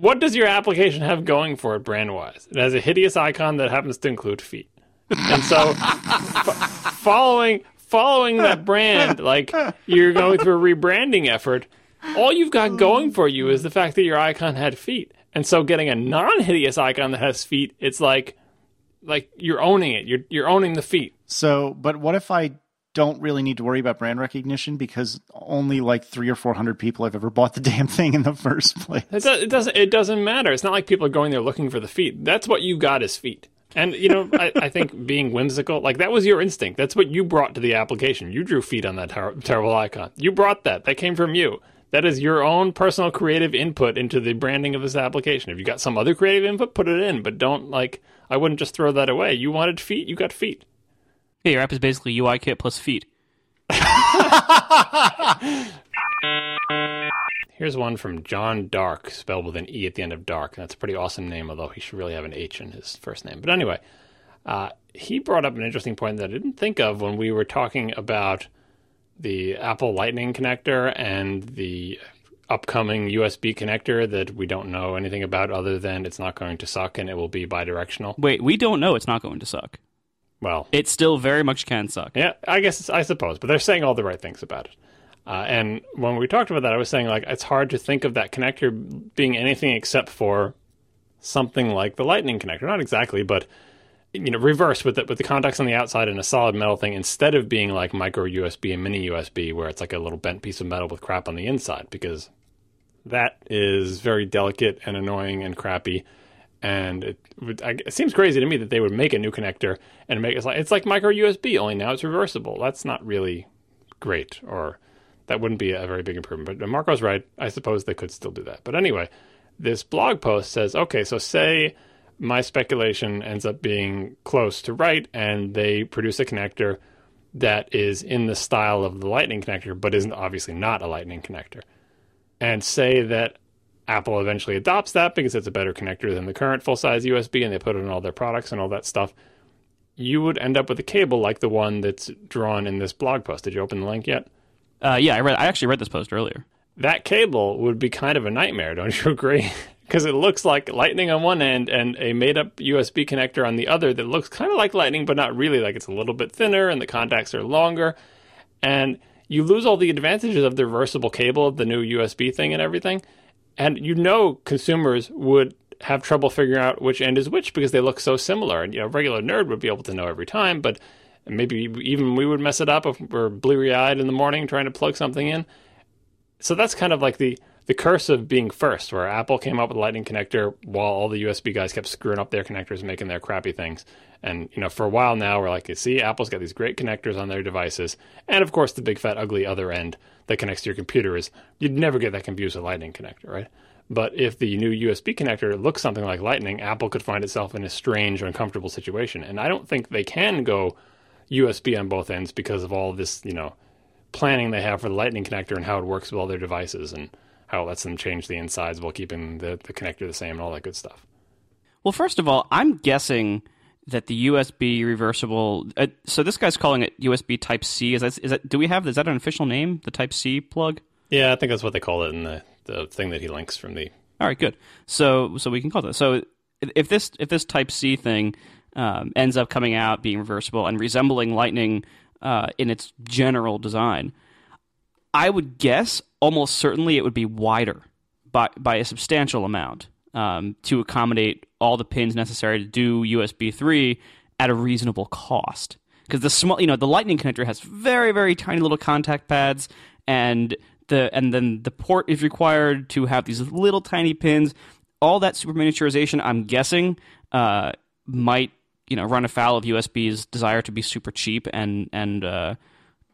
what does your application have going for it brand wise? It has a hideous icon that happens to include feet. And so f- following following that brand, like you're going through a rebranding effort, all you've got going for you is the fact that your icon had feet. And so getting a non-hideous icon that has feet, it's like like you're owning it. You're you're owning the feet. So, but what if I don't really need to worry about brand recognition because only like three or four hundred people have ever bought the damn thing in the first place? It, does, it doesn't. It doesn't matter. It's not like people are going there looking for the feet. That's what you got is feet. And you know, I, I think being whimsical, like that was your instinct. That's what you brought to the application. You drew feet on that ter- terrible icon. You brought that. That came from you. That is your own personal creative input into the branding of this application. If you got some other creative input, put it in. But don't like. I wouldn't just throw that away. You wanted feet. You got feet. Yeah, your app is basically UI kit plus feet. Here's one from John Darke, spelled with an E at the end of dark. That's a pretty awesome name, although he should really have an H in his first name. But anyway, uh, he brought up an interesting point that I didn't think of when we were talking about the Apple Lightning connector and the upcoming USB connector that we don't know anything about other than it's not going to suck and it will be bidirectional. Wait, we don't know it's not going to suck. Well, It still very much can suck. Yeah, I guess I suppose, but they're saying all the right things about it. Uh, and when we talked about that, I was saying like it's hard to think of that connector being anything except for something like the Lightning connector. Not exactly, but you know, reverse with the, with the contacts on the outside and a solid metal thing instead of being like micro USB and mini USB, where it's like a little bent piece of metal with crap on the inside, because that is very delicate and annoying and crappy. And it, would, it seems crazy to me that they would make a new connector and make it like it's like micro USB, only now it's reversible. That's not really great, or that wouldn't be a very big improvement. But Marco's right. I suppose they could still do that. But anyway, this blog post says, okay, so say my speculation ends up being close to right, and they produce a connector that is in the style of the Lightning connector, but isn't obviously not a Lightning connector. And say that Apple eventually adopts that because it's a better connector than the current full size USB, and they put it in all their products and all that stuff. You would end up with a cable like the one that's drawn in this blog post. Did you open the link yet? Uh, yeah, I read. I actually read this post earlier. that cable would be kind of a nightmare, don't you agree? Because it looks like lightning on one end and a made up USB connector on the other that looks kind of like lightning, but not really. Like it's a little bit thinner and the contacts are longer. And you lose all the advantages of the reversible cable, the new USB thing, and everything. And you know, consumers would have trouble figuring out which end is which because they look so similar. And, you know, a regular nerd would be able to know every time, but maybe even we would mess it up if we're bleary eyed in the morning trying to plug something in so that's kind of like the the curse of being first, where Apple came up with Lightning connector while all the USB guys kept screwing up their connectors and making their crappy things. And you know, for a while now, we're like, you see, Apple's got these great connectors on their devices, and of course, the big fat ugly other end that connects to your computer is you'd never get that confused with a Lightning connector, right? But if the new USB connector looks something like Lightning, Apple could find itself in a strange, uncomfortable situation. And I don't think they can go USB on both ends because of all this, you know, planning they have for the Lightning connector and how it works with all their devices and how it lets them change the insides while keeping the, the connector the same and all that good stuff. Well, first of all, I'm guessing that the USB reversible. Uh, so this guy's calling it USB Type C. Is that, is that? Do we have? Is that an official name? The Type C plug? Yeah, I think that's what they call it in the, the thing that he links from the. All right, good. So so we can call that. So if this if this Type C thing um, ends up coming out being reversible and resembling Lightning uh, in its general design, I would guess almost certainly it would be wider by by a substantial amount um, to accommodate all the pins necessary to do USB three at a reasonable cost. Because the small, you know, the Lightning connector has very very tiny little contact pads, and the and then the port is required to have these little tiny pins. All that super miniaturization, I'm guessing, uh, might you know run afoul of USB's desire to be super cheap and and uh,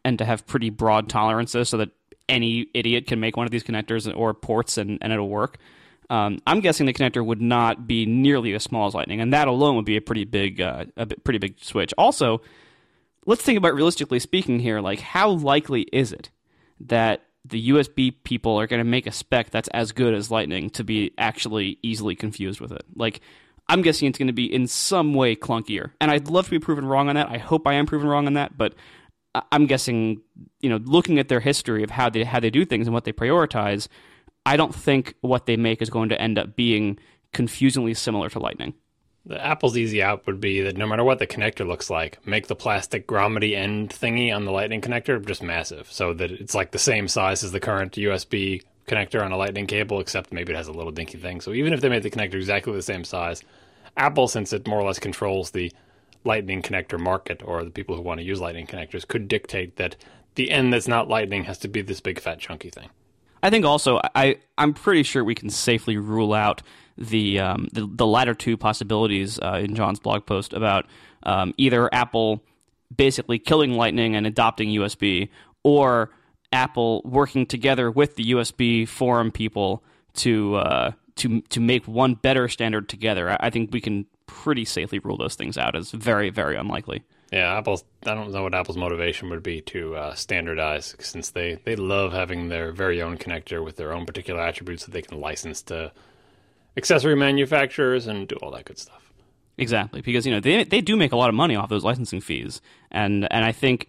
and to have pretty broad tolerances so that any idiot can make one of these connectors or ports and, and it'll work. Um, I'm guessing the connector would not be nearly as small as Lightning, and that alone would be a pretty big, uh, a pretty big switch. Also, let's think about realistically speaking here. Like, how likely is it that the USB people are going to make a spec that's as good as Lightning to be actually easily confused with it? Like, I'm guessing it's going to be in some way clunkier, and I'd love to be proven wrong on that. I hope I am proven wrong on that, but I'm guessing, you know, looking at their history of how they how they do things and what they prioritize, I don't think what they make is going to end up being confusingly similar to Lightning. The Apple's easy out would be that no matter what the connector looks like, make the plastic grommety end thingy on the Lightning connector just massive, so that it's like the same size as the current USB connector on a Lightning cable, except maybe it has a little dinky thing. So even if they made the connector exactly the same size, Apple, since it more or less controls the Lightning connector market or the people who want to use Lightning connectors, could dictate that the end that's not Lightning has to be this big fat chunky thing. I think also I I'm pretty sure we can safely rule out the um, the, the latter two possibilities uh, in John's blog post about um, either Apple basically killing Lightning and adopting USB, or Apple working together with the USB forum people to uh, to to make one better standard together. I, I think we can pretty safely rule those things out as very very unlikely. Yeah, Apple's. I don't know what Apple's motivation would be to uh, standardize, since they they love having their very own connector with their own particular attributes that they can license to accessory manufacturers and do all that good stuff. Exactly, because you know they they do make a lot of money off those licensing fees, and and I think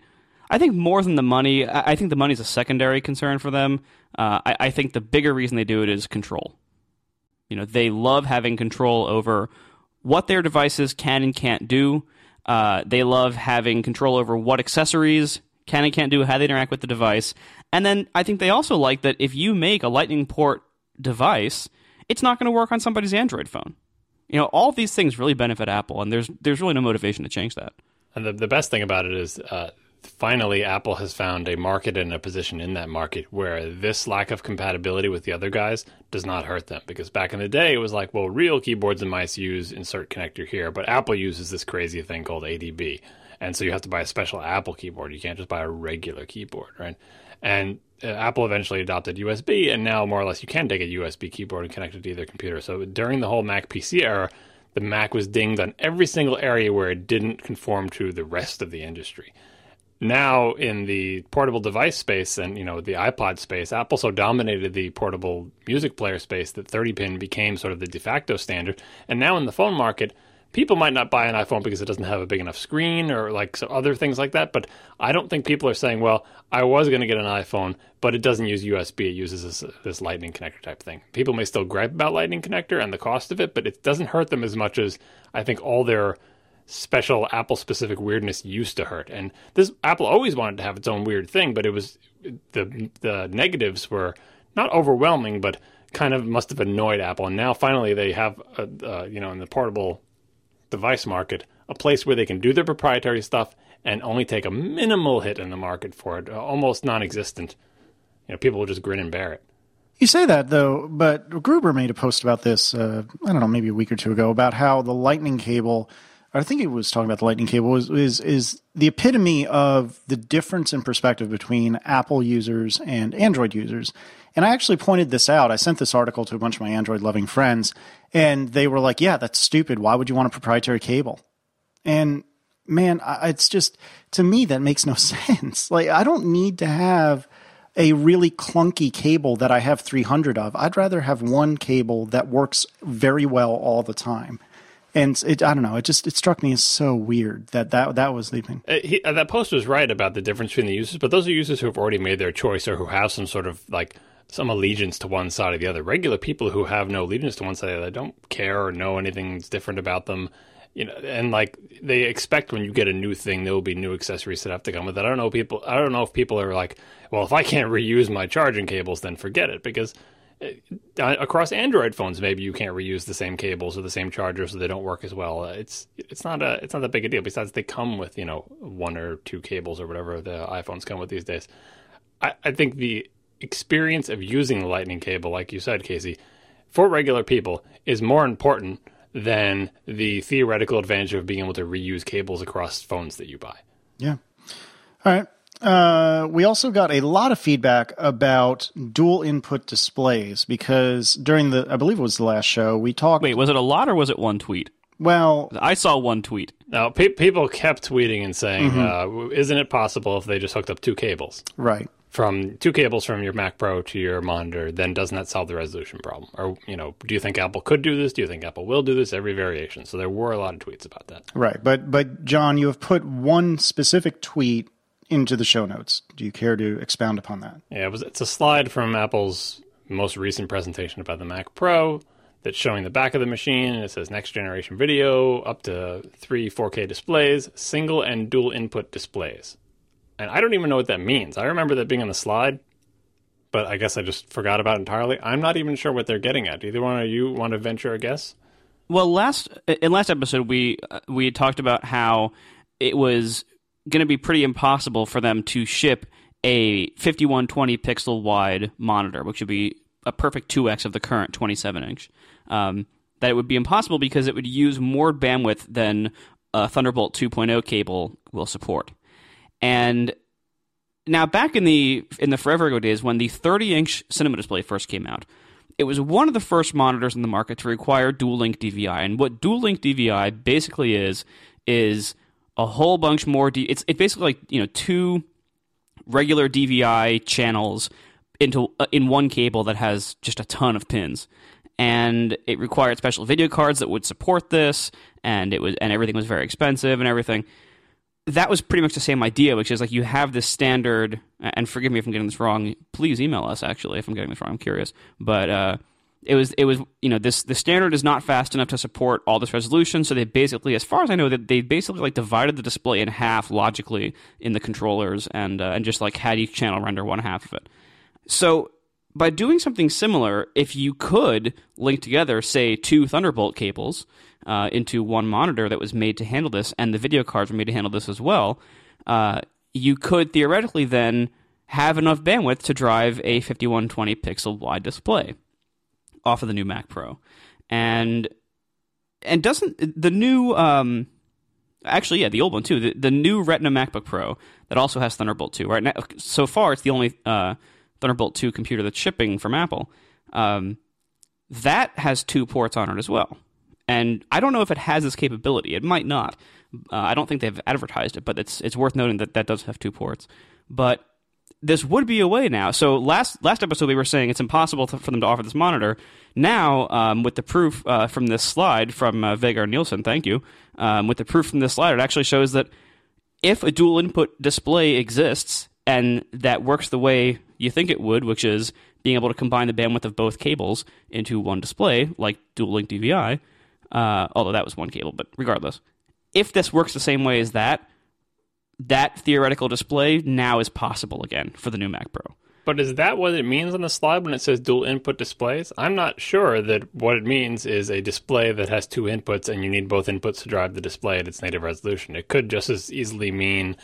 I think more than the money, I, think the money is a secondary concern for them. Uh, I, I think the bigger reason they do it is control. You know, they love having control over what their devices can and can't do uh, they love having control over what accessories can and can't do, how they interact with the device. And then I think they also like that if you make a Lightning port device, it's not going to work on somebody's Android phone. You know, all these things really benefit Apple, and there's there's really no motivation to change that. And the, the best thing about it is uh, finally Apple has found a market and a position in that market where this lack of compatibility with the other guys does not hurt them. Because back in the day, it was like, well, real keyboards and mice use insert connector here, but Apple uses this crazy thing called ADB. And so you have to buy a special Apple keyboard. You can't just buy a regular keyboard, right? And uh, Apple eventually adopted USB, and now more or less you can take a USB keyboard and connect it to either computer. So during the whole Mac PC era, the Mac was dinged on every single area where it didn't conform to the rest of the industry now in the portable device space and you know the iPod space, Apple so dominated the portable music player space that 30 pin became sort of the de facto standard. And now in the phone market, people might not buy an iPhone because it doesn't have a big enough screen or like some other things like that. But I don't think people are saying, well, I was going to get an iPhone, but it doesn't use USB. It uses this, this Lightning connector type thing. People may still gripe about Lightning connector and the cost of it, but it doesn't hurt them as much as I think all their special Apple specific weirdness used to hurt. And this Apple always wanted to have its own weird thing, but it was the the negatives were not overwhelming, but kind of must have annoyed Apple. And now finally they have a, you know in the portable device market a place where they can do their proprietary stuff and only take a minimal hit in the market for it, almost non-existent. You know, people will just grin and bear it. You say that though, but Gruber made a post about this. Uh, I don't know, maybe a week or two ago, about how the Lightning cable I think he was talking about the lightning cable is, is is the epitome of the difference in perspective between Apple users and Android users. And I actually pointed this out. I sent this article to a bunch of my Android loving friends, and they were like, "Yeah, that's stupid. Why would you want a proprietary cable?" And man, it's just to me that makes no sense. Like I don't need to have a really clunky cable that I have 300 of. I'd rather have one cable that works very well all the time and it, I don't know. It just it struck me as so weird that that that was the thing. Uh, he, uh, that post was right about the difference between the users, but those are users who have already made their choice or who have some sort of like some allegiance to one side or the other. Regular people who have no allegiance to one side or the other don't care or know anything's different about them. You know, and like they expect when you get a new thing, there will be new accessories that have to come with it. I don't know people. I don't know if people are like, well, if I can't reuse my charging cables, then forget it because across Android phones, maybe you can't reuse the same cables or the same chargers, so they don't work as well. Uh, it's it's not a it's not that big a deal. Besides, they come with you know one or two cables or whatever the iPhones come with these days. I, I think the experience of using the Lightning cable, like you said, Casey, for regular people is more important than the theoretical advantage of being able to reuse cables across phones that you buy. Yeah. All right. Uh, we also got a lot of feedback about dual input displays because during the, I believe it was the last show, we talked. Wait, was it a lot or was it one tweet? Well, I saw one tweet. Now, pe- people kept tweeting and saying, mm-hmm. uh, "Isn't it possible if they just hooked up two cables, right, from two cables from your Mac Pro to your monitor? Then doesn't that solve the resolution problem? Or you know, do you think Apple could do this? Do you think Apple will do this? Every variation. So there were a lot of tweets about that. Right, but but John, you have put one specific tweet into the show notes. Do you care to expound upon that? Yeah, it was, it's a slide from Apple's most recent presentation about the Mac Pro that's showing the back of the machine and it says next generation video, up to three 4K displays, single and dual input displays. And I don't even know what that means. I remember that being on the slide, but I guess I just forgot about it entirely. I'm not even sure what they're getting at. Either one of you want to venture a guess? Well, last in last episode we uh, we talked about how it was going to be pretty impossible for them to ship a 5120 pixel wide monitor, which would be a perfect 2x of the current 27 inch. Um, that it would be impossible because it would use more bandwidth than a Thunderbolt 2.0 cable will support. And now, back in the in the forever ago days, when the 30 inch cinema display first came out, it was one of the first monitors in the market to require dual link DVI. And what dual link DVI basically is is a whole bunch more. D- it's it's basically like you know two regular DVI channels into uh, in one cable that has just a ton of pins. And it required special video cards that would support this, and it was and everything was very expensive and everything that was pretty much the same idea, which is like you have this standard. And forgive me if I'm getting this wrong. Please email us. Actually, if I'm getting this wrong, I'm curious. But uh, it was it was you know this the standard is not fast enough to support all this resolution. So they basically, as far as I know, that they basically like divided the display in half logically in the controllers and uh, and just like had each channel render one half of it. So by doing something similar, if you could link together, say, two Thunderbolt cables uh, into one monitor that was made to handle this, and the video cards were made to handle this as well, uh, you could theoretically then have enough bandwidth to drive a 5120 pixel wide display off of the new Mac Pro. And and doesn't the new um, actually yeah the old one too the, the new Retina MacBook Pro that also has Thunderbolt 2 right now so far it's the only uh, Thunderbolt 2 computer that's shipping from Apple, um, that has two ports on it as well. And I don't know if it has this capability. It might not. Uh, I don't think they've advertised it, but it's it's worth noting that that does have two ports. But this would be a way now. So last last episode we were saying it's impossible to, for them to offer this monitor. Now, um, with the proof uh, from this slide from uh, Vegard Nielsen, thank you. Um, with the proof from this slide, it actually shows that if a dual input display exists and that works the way you think it would, which is being able to combine the bandwidth of both cables into one display, like dual link DVI. Uh, although that was one cable, but regardless, if this works the same way as that, that theoretical display now is possible again for the new Mac Pro. But is that what it means on the slide when it says dual input displays? I'm not sure that what it means is a display that has two inputs and you need both inputs to drive the display at its native resolution. It could just as easily mean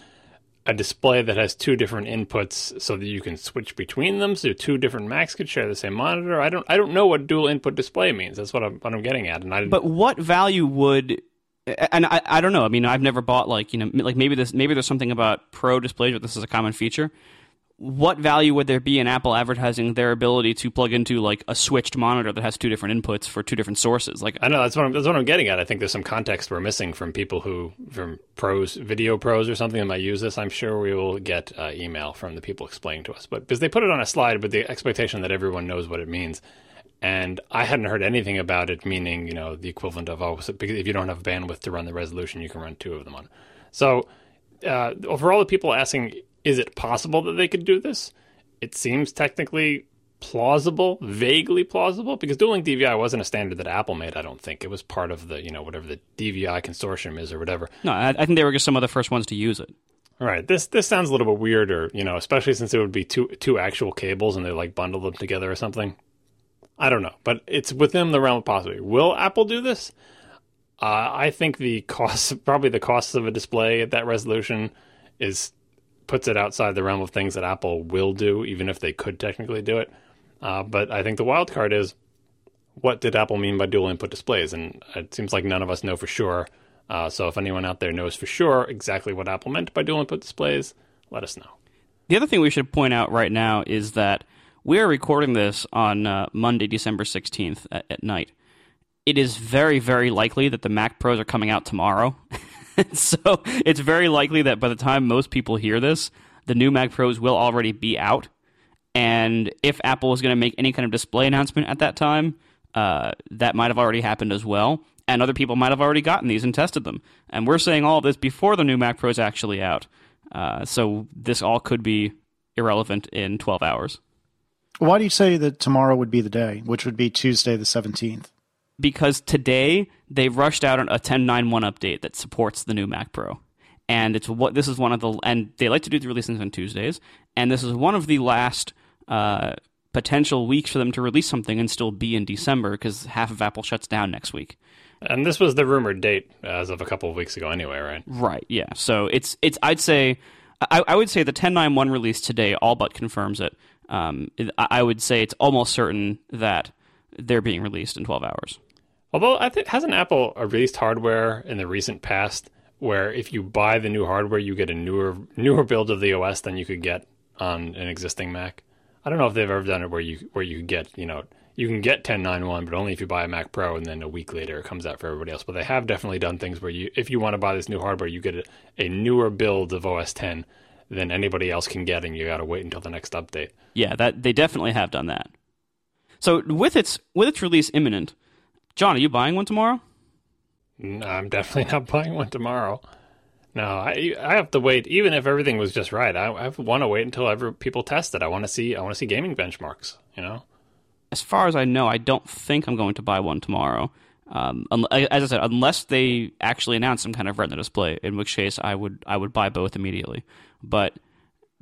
a display that has two different inputs so that you can switch between them so two different Macs could share the same monitor. I don't I don't know what dual input display means. That's what I'm what I'm getting at. And I But what value would and I, I don't know. I mean, I've never bought like, you know, like maybe this maybe there's something about pro displays but this is a common feature what value would there be in Apple advertising their ability to plug into like a switched monitor that has two different inputs for two different sources? Like I know that's what I'm, that's what I'm getting at. I think there's some context we're missing from people who from pros, video pros or something that might use this. I'm sure we will get uh, email from the people explaining to us, but because they put it on a slide, but the expectation that everyone knows what it means. And I hadn't heard anything about it, meaning you know the equivalent of oh, because if you don't have bandwidth to run the resolution, you can run two of them on. So uh, for all the people asking is it possible that they could do this? It seems technically plausible, vaguely plausible, because dual link DVI wasn't a standard that Apple made. I don't think it was part of the you know whatever the DVI consortium is or whatever. No, I, I think they were just some of the first ones to use it. All right, this this sounds a little bit weirder, you know, especially since it would be two two actual cables and they like bundle them together or something. I don't know, but it's within the realm of possibility. Will Apple do this? Uh, I think the cost, probably the cost of a display at that resolution, is puts it outside the realm of things that Apple will do, even if they could technically do it. Uh, but I think the wild card is what did Apple mean by dual input displays? And it seems like none of us know for sure. Uh, so if anyone out there knows for sure exactly what Apple meant by dual input displays, let us know. The other thing we should point out right now is that we are recording this on uh, Monday, December 16th at, at night. It is very, very likely that the Mac Pros are coming out tomorrow. so it's very likely that by the time most people hear this, the new Mac Pros will already be out. And if Apple was going to make any kind of display announcement at that time, uh, that might have already happened as well. And other people might have already gotten these and tested them. And we're saying all this before the new Mac Pro is actually out. Uh, so this all could be irrelevant in 12 hours. Why do you say that tomorrow would be the day, which would be Tuesday the 17th? Because today they rushed out a 10.9.1 update that supports the new Mac Pro. And it's what this is one of the and they like to do the releases on Tuesdays, and this is one of the last uh, potential weeks for them to release something and still be in December because half of Apple shuts down next week. And this was the rumored date as of a couple of weeks ago, anyway, right? Right. Yeah. So it's it's I'd say I, I would say the 10.9.1 release today all but confirms it. Um, I would say it's almost certain that they're being released in 12 hours. Although I think hasn't Apple released hardware in the recent past where if you buy the new hardware, you get a newer newer build of the OS than you could get on an existing Mac. I don't know if they've ever done it where you where you get you know you can get 10.9.1, but only if you buy a Mac Pro, and then a week later it comes out for everybody else. But they have definitely done things where you, if you want to buy this new hardware, you get a, a newer build of OS 10 than anybody else can get, and you got to wait until the next update. Yeah, that they definitely have done that. So with its with its release imminent, John, are you buying one tomorrow? No, I'm definitely not buying one tomorrow. No, I I have to wait. Even if everything was just right, I, I want to wait until ever people test it. I want to see I want to see gaming benchmarks. You know as far as I know, I don't think I'm going to buy one tomorrow. Um, as I said, unless they actually announce some kind of Retina display, in which case I would I would buy both immediately. But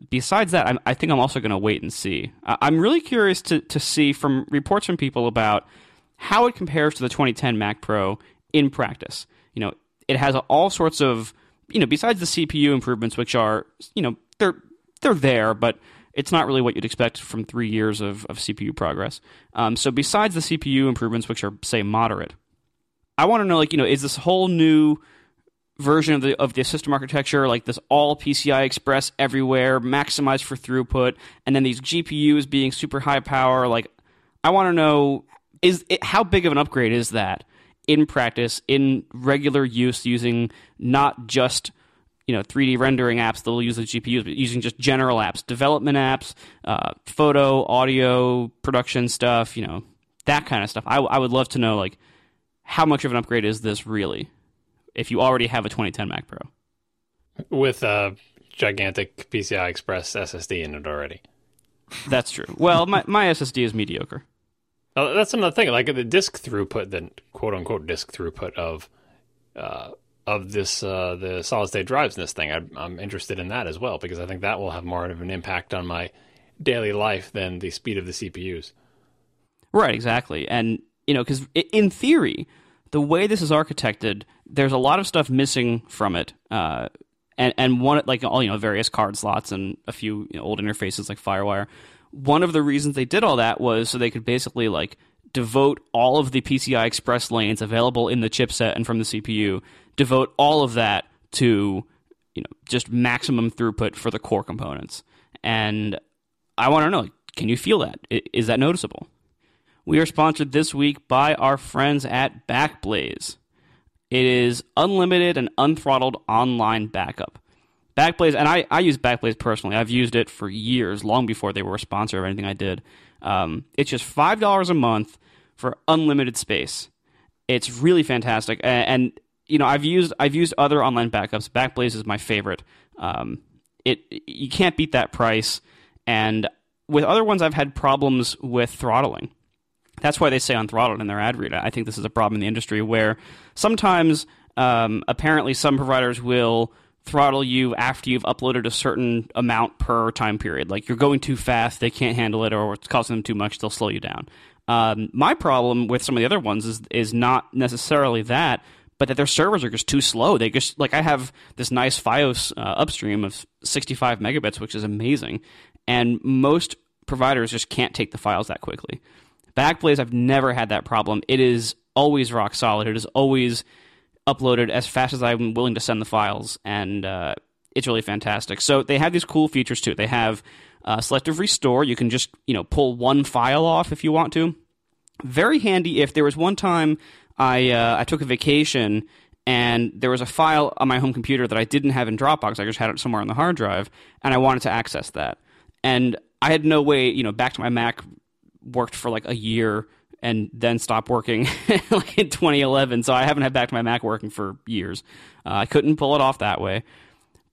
besides that, I'm, i think I'm also going to wait and see. I'm really curious to to see from reports from people about how it compares to the 2010 Mac Pro in practice. You know, it has all sorts of you know besides the CPU improvements, which are you know they're they're there, but it's not really what you'd expect from three years of, of CPU progress. Um, so besides the CPU improvements, which are say moderate, I want to know like you know is this whole new version of the of the system architecture like this all PCI Express everywhere, maximized for throughput, and then these GPUs being super high power. Like I want to know is it, how big of an upgrade is that in practice in regular use using not just you know 3D rendering apps that will use the GPUs, but using just general apps, development apps, uh, photo, audio, production stuff, you know that kind of stuff. I, I would love to know like how much of an upgrade is this really if you already have a 2010 Mac Pro with a gigantic PCI Express SSD in it already. That's true. Well, my my SSD is mediocre. Oh, that's another thing. Like the disk throughput, the quote unquote disk throughput of uh, of this uh, the solid state drives in this thing. I, I'm interested in that as well because I think that will have more of an impact on my daily life than the speed of the CPUs. Right, exactly, and you know, because in theory, the way this is architected, there's a lot of stuff missing from it, uh, and and one like all you know, various card slots and a few you know, old interfaces like FireWire. One of the reasons they did all that was so they could basically like devote all of the PCI Express lanes available in the chipset and from the CPU devote all of that to you know just maximum throughput for the core components. And I want to know, can you feel that? Is that noticeable? We are sponsored this week by our friends at Backblaze. It is unlimited and unthrottled online backup. Backblaze, and I, I use Backblaze personally. I've used it for years, long before they were a sponsor of anything I did. Um, it's just $5 a month for unlimited space. It's really fantastic. And, you know, I've used I've used other online backups. Backblaze is my favorite. Um, it you can't beat that price. And with other ones, I've had problems with throttling. That's why they say unthrottled in their ad read. I think this is a problem in the industry where sometimes, um, apparently, some providers will throttle you after you've uploaded a certain amount per time period. Like you're going too fast, they can't handle it, or it's costing them too much, they'll slow you down. Um, my problem with some of the other ones is is not necessarily that, but that their servers are just too slow. They just like I have this nice FiOS uh, upstream of 65 megabits, which is amazing, and most providers just can't take the files that quickly. Backblaze, I've never had that problem. It is always rock solid. It is always uploaded as fast as I'm willing to send the files, and uh, it's really fantastic. So they have these cool features too. They have uh, selective restore. You can just you know pull one file off if you want to. Very handy if there was one time I uh, I took a vacation and there was a file on my home computer that I didn't have in Dropbox. I just had it somewhere on the hard drive, and I wanted to access that. And I had no way, you know, back to my Mac worked for like a year and then stopped working like in 2011. So I haven't had back to my Mac working for years. Uh, I couldn't pull it off that way.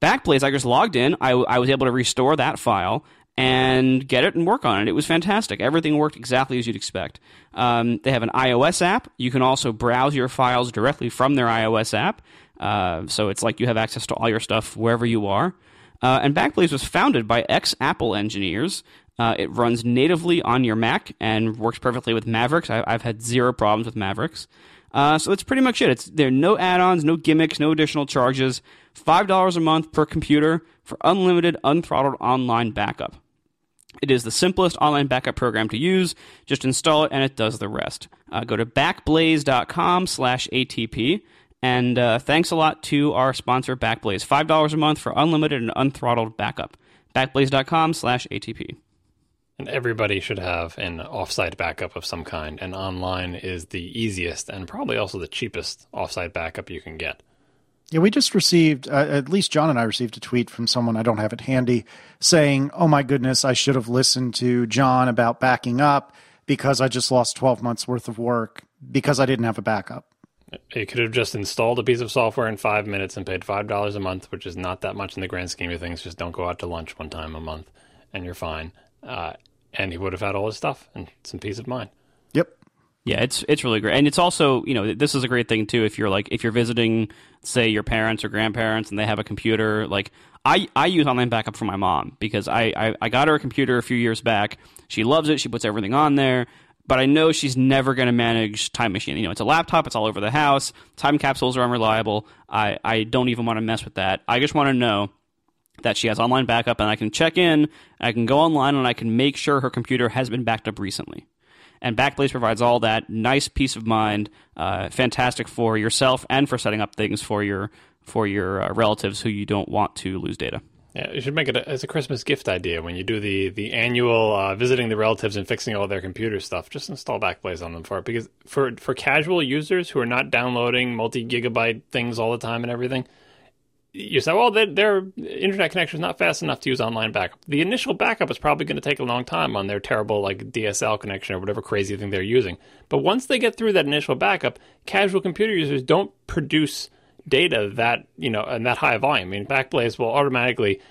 Backblaze, I just logged in. I, I was able to restore that file, and get it and work on it. It was fantastic. Everything worked exactly as you'd expect. Um, they have an iOS app. You can also browse your files directly from their iOS app. Uh, so it's like you have access to all your stuff wherever you are. Uh, and Backblaze was founded by ex Apple engineers. Uh, it runs natively on your Mac and works perfectly with Mavericks. I, have had zero problems with Mavericks. Uh, so that's pretty much it. It's there are no add-ons, no gimmicks, no additional charges. Five dollars a month per computer for unlimited, unthrottled online backup. It is the simplest online backup program to use. Just install it and it does the rest. Uh, go to backblaze.com slash ATP. And uh, thanks a lot to our sponsor, Backblaze. $5 a month for unlimited and unthrottled backup. Backblaze.com slash ATP. And everybody should have an offsite backup of some kind. And online is the easiest and probably also the cheapest offsite backup you can get. Yeah, we just received, uh, at least John and I received a tweet from someone, I don't have it handy, saying, Oh my goodness, I should have listened to John about backing up because I just lost 12 months worth of work because I didn't have a backup. You could have just installed a piece of software in five minutes and paid $5 a month, which is not that much in the grand scheme of things. Just don't go out to lunch one time a month and you're fine. Uh, and he would have had all his stuff and some peace of mind. Yep. Yeah, it's it's really great, and it's also you know this is a great thing too. If you're like if you're visiting, say your parents or grandparents, and they have a computer, like I I use online backup for my mom because I I, I got her a computer a few years back. She loves it. She puts everything on there. But I know she's never going to manage Time Machine. You know, it's a laptop. It's all over the house. Time capsules are unreliable. I, I don't even want to mess with that. I just want to know that she has online backup and I can check in, I can go online and I can make sure her computer has been backed up recently. And Backblaze provides all that nice peace of mind, uh, fantastic for yourself and for setting up things for your for your uh, relatives who you don't want to lose data. Yeah, you should make it as a Christmas gift idea when you do the the annual uh, visiting the relatives and fixing all their computer stuff. Just install Backblaze on them for it because for for casual users who are not downloading multi gigabyte things all the time and everything, you say, well, their internet connection is not fast enough to use online backup. The initial backup is probably going to take a long time on their terrible like DSL connection or whatever crazy thing they're using. But once they get through that initial backup, casual computer users don't produce data that you know in that high volume. I mean, Backblaze will automatically,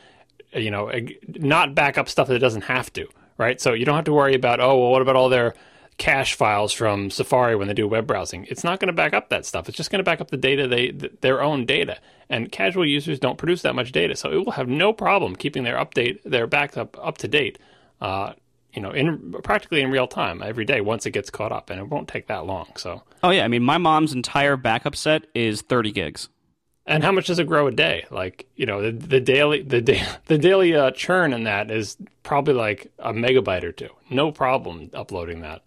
you know, not back up stuff that it doesn't have to, right? So you don't have to worry about oh, well, what about all their cache files from Safari when they do web browsing. It's not going to back up that stuff. It's just going to back up the data they their own data. And casual users don't produce that much data, so it will have no problem keeping their update their backup up to date. Uh, you know, in practically in real time every day once it gets caught up, and it won't take that long. So. Oh yeah, I mean, my mom's entire backup set is thirty gigs. And how much does it grow a day? Like you know, the, the daily the day the daily uh, churn in that is probably like a megabyte or two. No problem uploading that.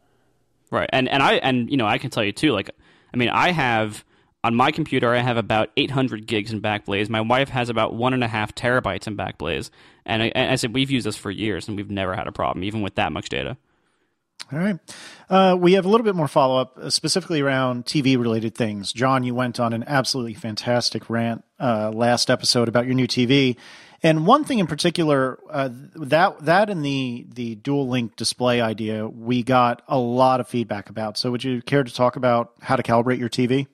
Right. And and I and you know, I can tell you too, like I mean, I have on my computer I have about 800 gigs in Backblaze. My wife has about one and a half terabytes in Backblaze, and I, and I said we've used this for years and we've never had a problem, even with that much data. All right. Uh, we have a little bit more follow up, uh, specifically around TV related things. John, you went on an absolutely fantastic rant uh, last episode about your new TV. And one thing in particular, uh, that that and the the dual link display idea, we got a lot of feedback about. So, would you care to talk about how to calibrate your TV?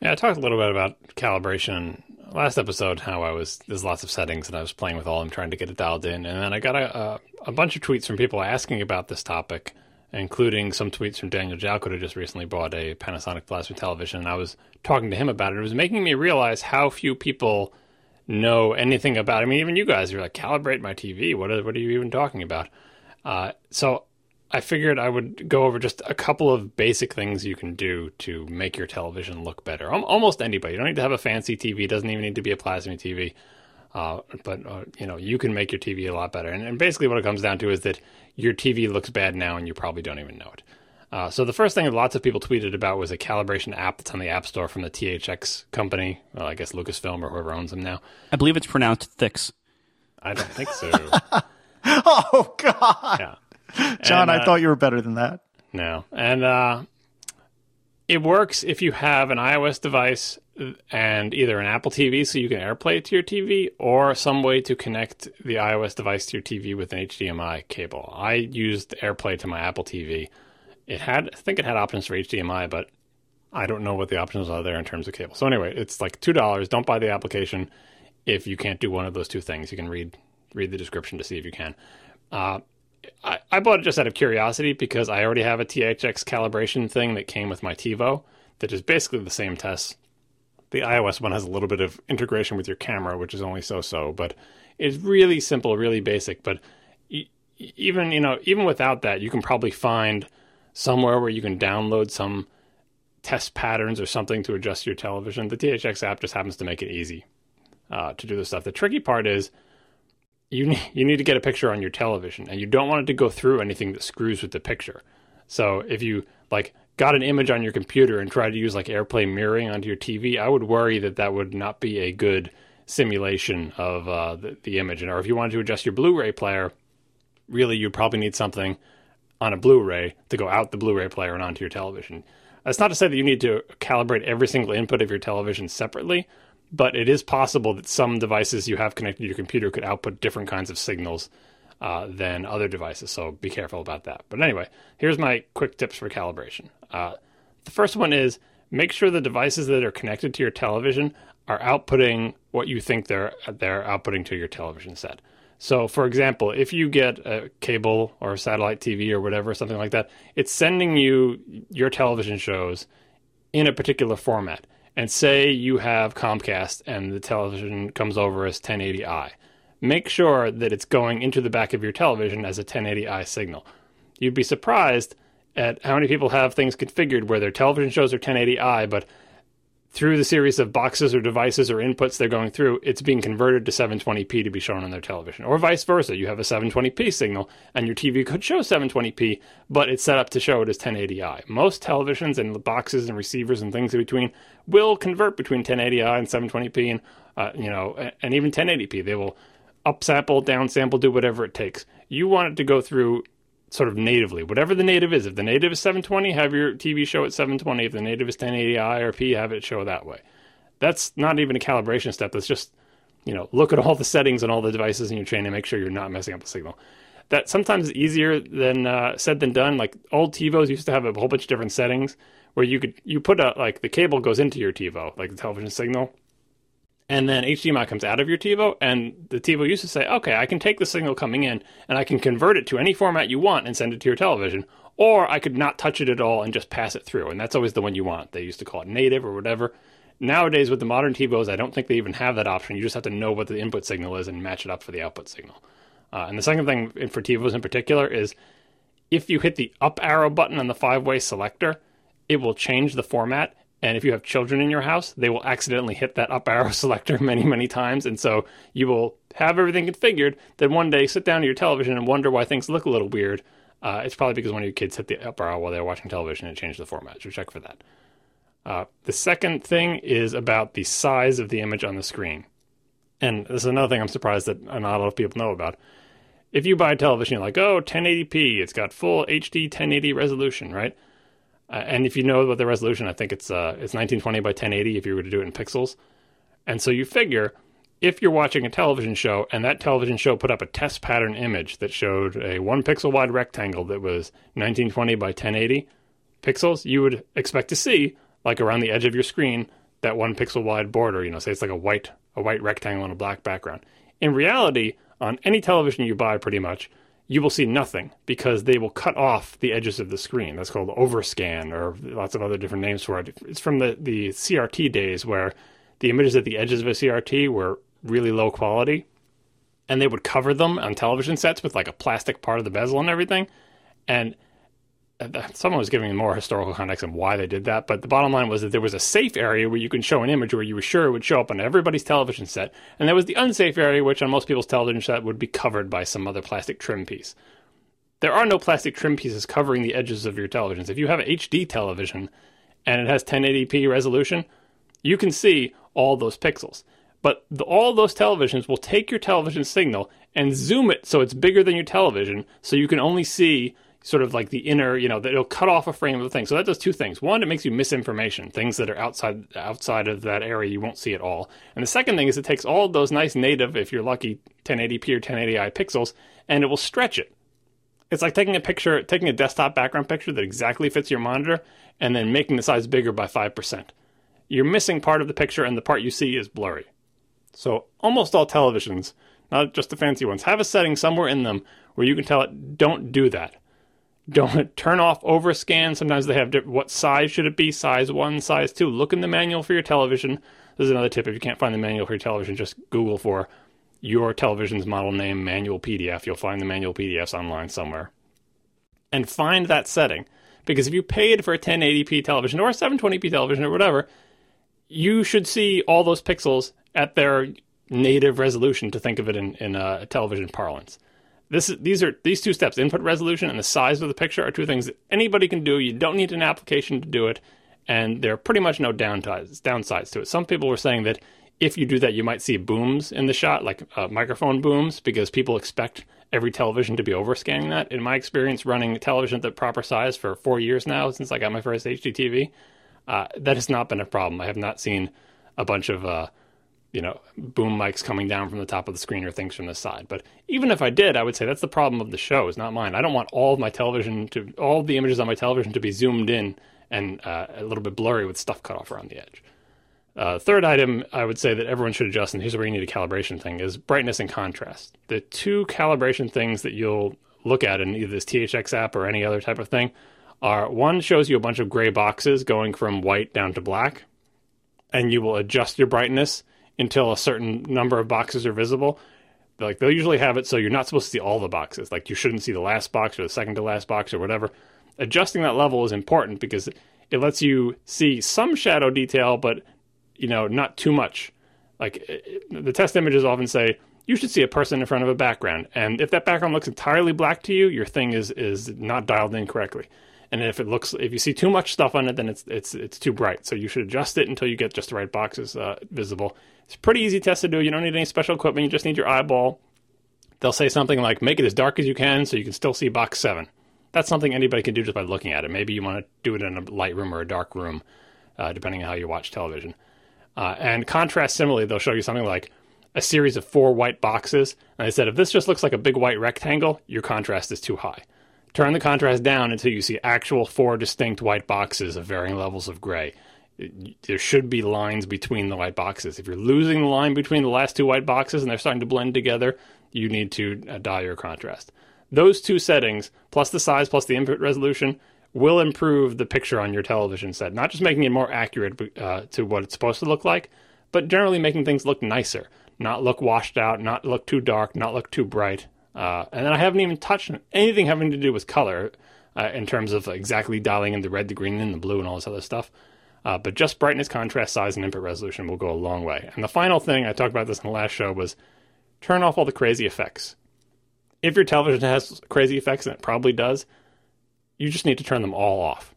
Yeah, I talked a little bit about calibration last episode. How I was there's lots of settings and I was playing with all them, trying to get it dialed in. And then I got a, a, a bunch of tweets from people asking about this topic, including some tweets from Daniel Jalkut, who just recently bought a Panasonic plasma television. And I was talking to him about it. It was making me realize how few people know anything about. I mean, even you guys are like, calibrate my TV. What are, what are you even talking about? Uh, so I figured I would go over just a couple of basic things you can do to make your television look better. Almost anybody. You don't need to have a fancy TV. It doesn't even need to be a plasma TV. Uh, but uh, you know, you can make your TV a lot better. And, and basically, what it comes down to is that your TV looks bad now, and you probably don't even know it. Uh, so the first thing that lots of people tweeted about was a calibration app that's on the App Store from the THX company. Well, I guess Lucasfilm or whoever owns them now. I believe it's pronounced Thix. I don't think so. oh God! Yeah, John, and, uh, I thought you were better than that. No, and uh, it works if you have an iOS device and either an Apple TV so you can AirPlay it to your TV, or some way to connect the iOS device to your TV with an HDMI cable. I used AirPlay to my Apple TV it had I think it had options for HDMI, but I don't know what the options are there in terms of cable. So anyway, it's like two dollars. Don't buy the application if you can't do one of those two things. You can read read the description to see if you can. Uh, I, I bought it just out of curiosity because I already have a THX calibration thing that came with my TiVo that is basically the same test. The iOS one has a little bit of integration with your camera, which is only so-so, but it's really simple, really basic. But even you know, even without that, you can probably find somewhere where you can download some test patterns or something to adjust your television. The THX app just happens to make it easy uh, to do this stuff. The tricky part is you need, you need to get a picture on your television, and you don't want it to go through anything that screws with the picture. So if you like got an image on your computer and tried to use like AirPlay mirroring onto your TV, I would worry that that would not be a good simulation of uh, the, the image. And or if you wanted to adjust your Blu-ray player, really you'd probably need something on a Blu-ray to go out the Blu-ray player and onto your television. That's not to say that you need to calibrate every single input of your television separately, but it is possible that some devices you have connected to your computer could output different kinds of signals uh, than other devices. So be careful about that. But anyway, here's my quick tips for calibration. Uh, the first one is make sure the devices that are connected to your television are outputting what you think they're they're outputting to your television set. So, for example, if you get a cable or a satellite TV or whatever, something like that, it's sending you your television shows in a particular format. And say you have Comcast and the television comes over as 1080i. Make sure that it's going into the back of your television as a 1080i signal. You'd be surprised at how many people have things configured where their television shows are 1080i, but through the series of boxes or devices or inputs they're going through, it's being converted to 720p to be shown on their television. Or vice versa. You have a 720p signal and your TV could show 720p, but it's set up to show it as 1080i. Most televisions and the boxes and receivers and things in between will convert between 1080i and 720p and, uh, you know, and even 1080p. They will upsample, downsample, do whatever it takes. You want it to go through sort of natively, whatever the native is. If the native is 720, have your TV show at 720. If the native is 1080i or P, have it show that way. That's not even a calibration step. That's just, you know, look at all the settings and all the devices in your chain and make sure you're not messing up the signal. That sometimes is easier than uh, said than done. Like old TiVos used to have a whole bunch of different settings where you could you put a like the cable goes into your TiVo, like the television signal, and then HDMI comes out of your TiVo, and the TiVo used to say, okay, I can take the signal coming in and I can convert it to any format you want and send it to your television, or I could not touch it at all and just pass it through, and that's always the one you want. They used to call it native or whatever. Nowadays, with the modern TiVos, I don't think they even have that option. You just have to know what the input signal is and match it up for the output signal. Uh, and the second thing for TiVos in particular is if you hit the up arrow button on the five way selector, it will change the format and if you have children in your house, they will accidentally hit that up arrow selector many, many times. And so you will have everything configured. Then one day sit down to your television and wonder why things look a little weird. Uh, it's probably because one of your kids hit the up arrow while they were watching television and changed the format. So check for that. Uh, the second thing is about the size of the image on the screen. And this is another thing I'm surprised that not a lot of people know about. If you buy a television, you're like, oh, 1080p, it's got full HD 1080 resolution, right? Uh, and if you know about the resolution, I think it's uh, it's 1920 by 1080 if you were to do it in pixels. And so you figure if you're watching a television show and that television show put up a test pattern image that showed a one pixel wide rectangle that was 1920 by 1080 pixels, you would expect to see like around the edge of your screen that one pixel wide border. You know, say it's like a white a white rectangle on a black background. In reality, on any television you buy, pretty much you will see nothing because they will cut off the edges of the screen. That's called overscan or lots of other different names for it. It's from the, the CRT days where the images at the edges of a CRT were really low quality and they would cover them on television sets with like a plastic part of the bezel and everything. And someone was giving more historical context on why they did that, but the bottom line was that there was a safe area where you can show an image where you were sure it would show up on everybody's television set, and there was the unsafe area which on most people's television set would be covered by some other plastic trim piece. There are no plastic trim pieces covering the edges of your televisions. If you have an HD television and it has 1080p resolution, you can see all those pixels. But the, all those televisions will take your television signal and zoom it so it's bigger than your television, so you can only see sort of like the inner, you know, that it'll cut off a frame of the thing. So that does two things. One, it makes you misinformation, things that are outside outside of that area you won't see at all. And the second thing is it takes all those nice native, if you're lucky, 1080p or 1080i pixels, and it will stretch it. It's like taking a picture, taking a desktop background picture that exactly fits your monitor, and then making the size bigger by five percent. You're missing part of the picture, and the part you see is blurry. So almost all televisions, not just the fancy ones, have a setting somewhere in them where you can tell it, don't do that. Don't turn off overscan. Sometimes they have what size should it be? Size one, size two. Look in the manual for your television. This is another tip. If you can't find the manual for your television, just Google for your television's model name manual PDF. You'll find the manual PDFs online somewhere. And find that setting. Because if you paid for a 1080p television or a 720p television or whatever, you should see all those pixels at their native resolution to think of it in, in uh, television parlance. This is, these are these two steps: input resolution and the size of the picture are two things that anybody can do. You don't need an application to do it, and there are pretty much no downsides downsides to it. Some people were saying that if you do that, you might see booms in the shot, like uh, microphone booms, because people expect every television to be overscanning that. In my experience, running television at the proper size for four years now, since I got my first HDTV, uh, that has not been a problem. I have not seen a bunch of uh, you know, boom mics coming down from the top of the screen or things from the side. But even if I did, I would say that's the problem of the show, is not mine. I don't want all of my television to, all the images on my television to be zoomed in and uh, a little bit blurry with stuff cut off around the edge. Uh, third item I would say that everyone should adjust, and here's where you need a calibration thing, is brightness and contrast. The two calibration things that you'll look at in either this THX app or any other type of thing are one shows you a bunch of gray boxes going from white down to black, and you will adjust your brightness until a certain number of boxes are visible. Like they'll usually have it so you're not supposed to see all the boxes. Like you shouldn't see the last box or the second to last box or whatever. Adjusting that level is important because it lets you see some shadow detail, but you know not too much. Like the test images often say you should see a person in front of a background, and if that background looks entirely black to you, your thing is is not dialed in correctly. And if it looks, if you see too much stuff on it, then it's it's it's too bright. So you should adjust it until you get just the right boxes uh, visible. It's pretty easy test to do. You don't need any special equipment. You just need your eyeball. They'll say something like, make it as dark as you can so you can still see box seven. That's something anybody can do just by looking at it. Maybe you want to do it in a light room or a dark room, uh, depending on how you watch television. Uh, and contrast similarly, they'll show you something like a series of four white boxes. And they said, if this just looks like a big white rectangle, your contrast is too high. Turn the contrast down until you see actual four distinct white boxes of varying levels of gray there should be lines between the white boxes. If you're losing the line between the last two white boxes and they're starting to blend together, you need to uh, dial your contrast. Those two settings, plus the size, plus the input resolution, will improve the picture on your television set. Not just making it more accurate uh, to what it's supposed to look like, but generally making things look nicer, not look washed out, not look too dark, not look too bright. Uh, and then I haven't even touched anything having to do with color uh, in terms of exactly dialing in the red, the green, and the blue, and all this other stuff. Uh, but just brightness, contrast, size, and input resolution will go a long way. And the final thing, I talked about this in the last show, was turn off all the crazy effects. If your television has crazy effects, and it probably does, you just need to turn them all off.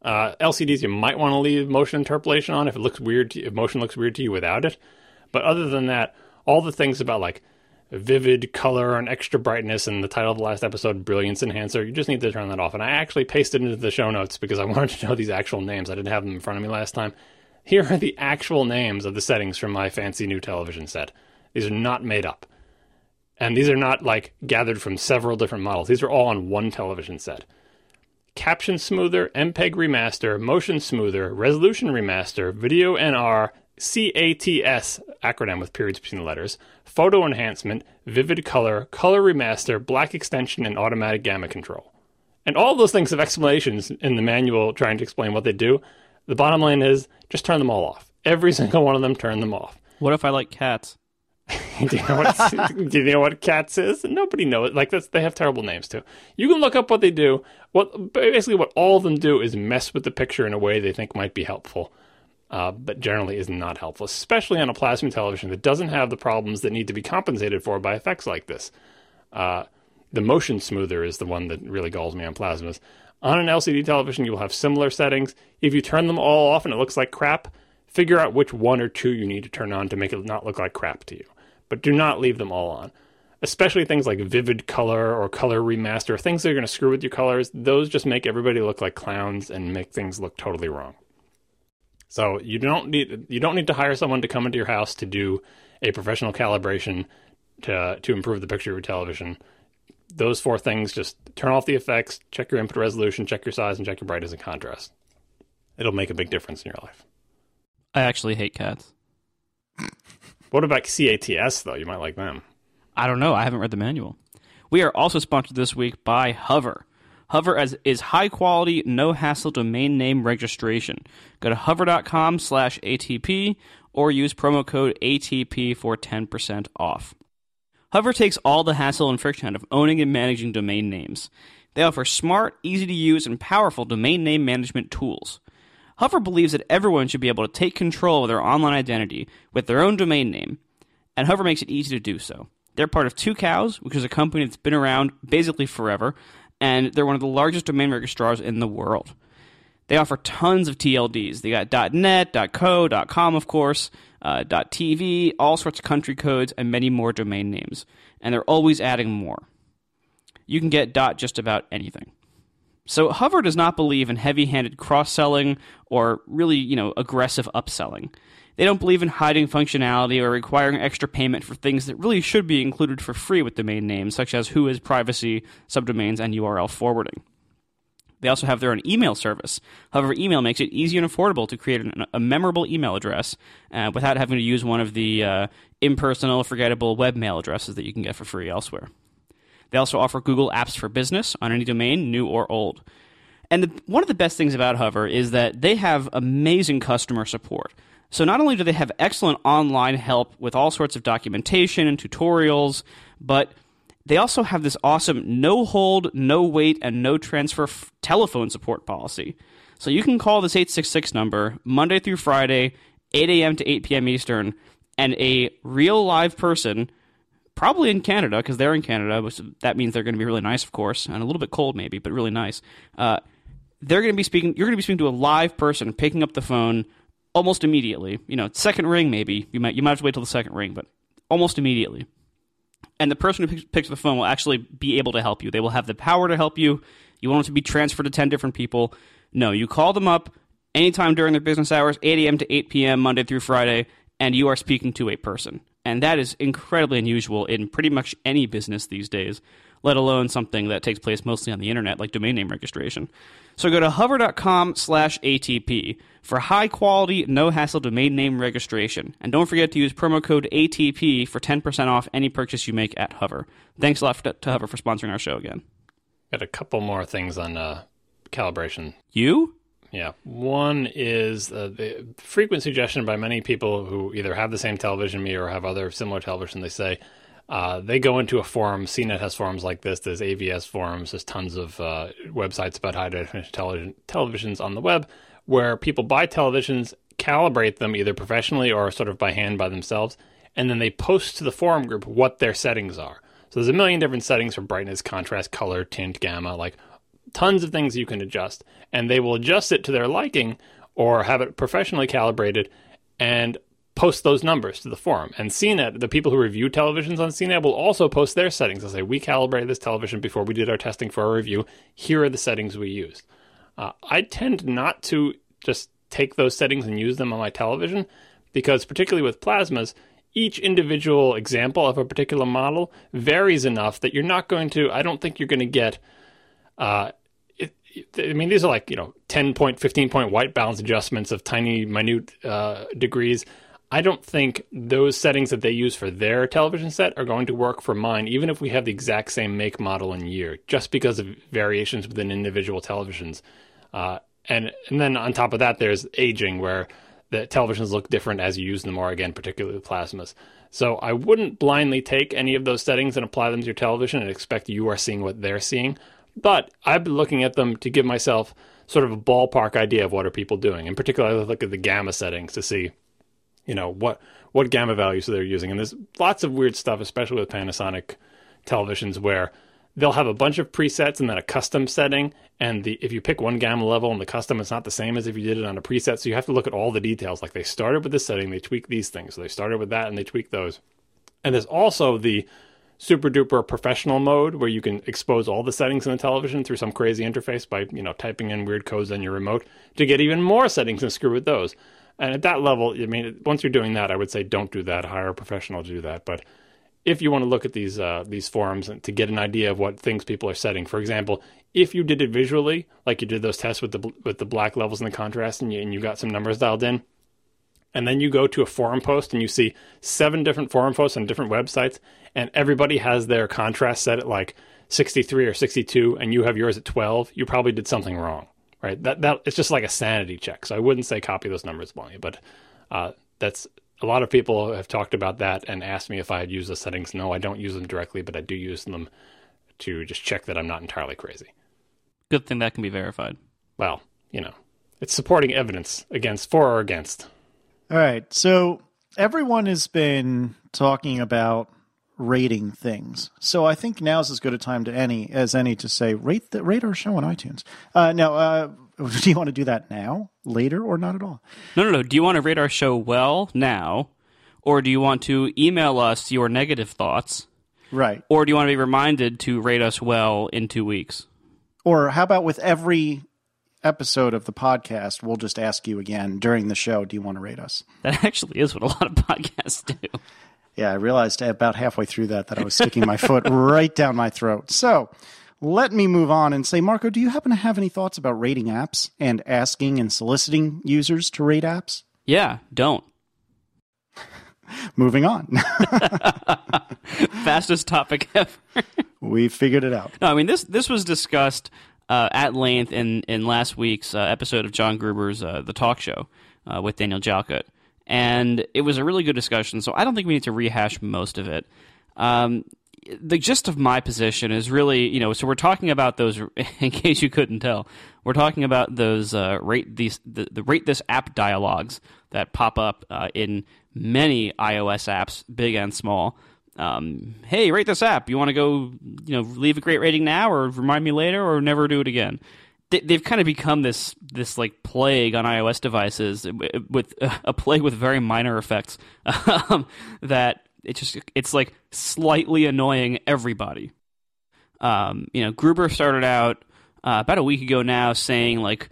Uh, LCDs, you might want to leave motion interpolation on if it looks weird, if motion looks weird to you without it. But other than that, all the things about like vivid color and extra brightness and the title of the last episode brilliance enhancer. You just need to turn that off. And i actually pasted into the show notes because i wanted to know these actual names. I didn't have them in front of me last time. Here are the actual names of the settings from my fancy new television set. These are not made up. And these are not like gathered from several different models. These are all on one television set. Caption smoother mpeg remaster motion smoother resolution remaster video nr CATS acronym with periods between the letters, photo enhancement, vivid color, color remaster, black extension, and automatic gamma control. And all those things have explanations in the manual trying to explain what they do. The bottom line is just turn them all off. Every single one of them, turn them off. What if I like cats? do, you know what, do you know what cats is? Nobody knows. Like that's, they have terrible names too. You can look up what they do. What basically what all of them do is mess with the picture in a way they think might be helpful uh, but generally is not helpful, especially on a plasma television that doesn't have the problems that need to be compensated for by effects like this. Uh, the motion smoother is the one that really galls me on plasmas. On an LCD television, you will have similar settings. If you turn them all off and it looks like crap, figure out which one or two you need to turn on to make it not look like crap to you. But do not leave them all on. Especially things like vivid color or color remaster, things that are going to screw with your colors, those just make everybody look like clowns and make things look totally wrong. So you don't need you don't need to hire someone to come into your house to do a professional calibration to to improve the picture of your television. Those four things just turn off the effects, check your input resolution, check your size, and check your brightness and contrast. It'll make a big difference in your life. I actually hate cats. What about CATS though? You might like them. I don't know. I haven't read the manual. We are also sponsored this week by Hover. Hover as, is high quality, no hassle domain name registration. Go to hover.com slash ATP or use promo code ATP for 10% off. Hover takes all the hassle and friction out of owning and managing domain names. They offer smart, easy to use, and powerful domain name management tools. Hover believes that everyone should be able to take control of their online identity with their own domain name, and Hover makes it easy to do so. They're part of Tucows, which is a company that's been around basically forever, and they're one of the largest domain registrars in the world. They offer tons of TLDs. They got .net, .co, .com, of course, uh, .tv, all sorts of country codes, and many more domain names. And they're always adding more. You can get .dot just about anything. So Hover does not believe in heavy-handed cross-selling or really, you know, aggressive upselling. They don't believe in hiding functionality or requiring extra payment for things that really should be included for free with domain names, such as whois privacy, subdomains, and URL forwarding. They also have their own email service. However, email makes it easy and affordable to create an, a memorable email address uh, without having to use one of the uh, impersonal, forgettable webmail addresses that you can get for free elsewhere. They also offer Google Apps for Business on any domain, new or old. And the, one of the best things about Hover is that they have amazing customer support. So not only do they have excellent online help with all sorts of documentation and tutorials, but they also have this awesome no hold, no wait, and no transfer f- telephone support policy. So you can call this 866 number Monday through Friday, 8 a.m. to 8 p.m. Eastern, and a real live person, probably in Canada, because they're in Canada, which that means they're going to be really nice, of course, and a little bit cold maybe, but really nice. Uh, they're going to be speaking. You're going to be speaking to a live person, picking up the phone almost immediately. You know, second ring maybe. You might you might have to wait till the second ring, but almost immediately and the person who picks, the phone will actually be able to help you. They will have the power to help you. You want it to be transferred to 10 different people. No, you call them up anytime during their business hours, 8 a.m. to 8 p.m., Monday through Friday, and you are speaking to a person. And that is incredibly unusual in pretty much any business these days, let alone something that takes place mostly on the internet, like domain name registration. So go to hover.com slash ATP for high quality, no hassle domain name registration. And don't forget to use promo code ATP for 10% off any purchase you make at Hover. Thanks a lot to Hover for sponsoring our show again. Got a couple more things on uh, calibration. You? Yeah. One is uh, the frequent suggestion by many people who either have the same television me or have other similar television. They say, uh, they go into a forum. CNET has forums like this. There's AVS forums. There's tons of uh, websites about high definition television, televisions on the web where people buy televisions, calibrate them either professionally or sort of by hand by themselves, and then they post to the forum group what their settings are. So there's a million different settings for brightness, contrast, color, tint, gamma, like tons of things you can adjust. And they will adjust it to their liking or have it professionally calibrated and post those numbers to the forum. And CNET, the people who review televisions on CNET, will also post their settings. They'll say, We calibrated this television before we did our testing for our review. Here are the settings we used. Uh, I tend not to just take those settings and use them on my television because, particularly with plasmas, each individual example of a particular model varies enough that you're not going to, I don't think you're going to get. Uh, I mean, these are like, you know, 10 point, 15 point white balance adjustments of tiny, minute uh, degrees. I don't think those settings that they use for their television set are going to work for mine, even if we have the exact same make, model, and year, just because of variations within individual televisions. Uh, and and then on top of that, there's aging, where the televisions look different as you use them more. Again, particularly plasmas. So I wouldn't blindly take any of those settings and apply them to your television and expect you are seeing what they're seeing. But I've been looking at them to give myself sort of a ballpark idea of what are people doing. In particular, I look at the gamma settings to see you know what what gamma values they're using. And there's lots of weird stuff, especially with Panasonic televisions, where they'll have a bunch of presets and then a custom setting. And the if you pick one gamma level and the custom, it's not the same as if you did it on a preset. So you have to look at all the details. Like they started with this setting, they tweak these things. So they started with that and they tweak those. And there's also the super duper professional mode where you can expose all the settings in the television through some crazy interface by you know typing in weird codes on your remote to get even more settings and screw with those. And at that level, I mean, once you're doing that, I would say don't do that. Hire a professional to do that. But if you want to look at these uh, these forums to get an idea of what things people are setting, for example, if you did it visually, like you did those tests with the with the black levels and the contrast, and you, and you got some numbers dialed in, and then you go to a forum post and you see seven different forum posts on different websites, and everybody has their contrast set at like 63 or 62, and you have yours at 12, you probably did something wrong, right? That that it's just like a sanity check. So I wouldn't say copy those numbers blindly, but uh, that's a lot of people have talked about that and asked me if I had used the settings. No, I don't use them directly, but I do use them to just check that I'm not entirely crazy. Good thing that can be verified. Well, you know, it's supporting evidence against for or against. All right. So everyone has been talking about rating things. So I think now's as good a time to any as any to say rate the rate our show on iTunes. Uh, now, uh, do you want to do that now, later, or not at all? No, no, no. Do you want to rate our show well now, or do you want to email us your negative thoughts, Right. or do you want to be reminded to rate us well in two weeks? Or how about with every episode of the podcast, we'll just ask you again during the show, do you want to rate us? That actually is what a lot of podcasts do. Yeah, I realized about halfway through that that I was sticking my foot right down my throat. So let me move on and say, Marco, do you happen to have any thoughts about rating apps and asking and soliciting users to rate apps? Yeah, don't. Moving on. Fastest topic ever. we figured it out. No, I mean this. This was discussed uh, at length in in last week's uh, episode of John Gruber's uh, The Talk Show uh, with Daniel Jalkut, and it was a really good discussion. So I don't think we need to rehash most of it. Um, the gist of my position is really, you know, so we're talking about those. In case you couldn't tell, we're talking about those uh, rate these the, the rate this app dialogues that pop up uh, in many iOS apps, big and small. Um, hey, rate this app. You want to go, you know, leave a great rating now, or remind me later, or never do it again. They, they've kind of become this this like plague on iOS devices with a plague with very minor effects um, that it just it's like slightly annoying everybody. Um, you know, Gruber started out uh, about a week ago now saying like,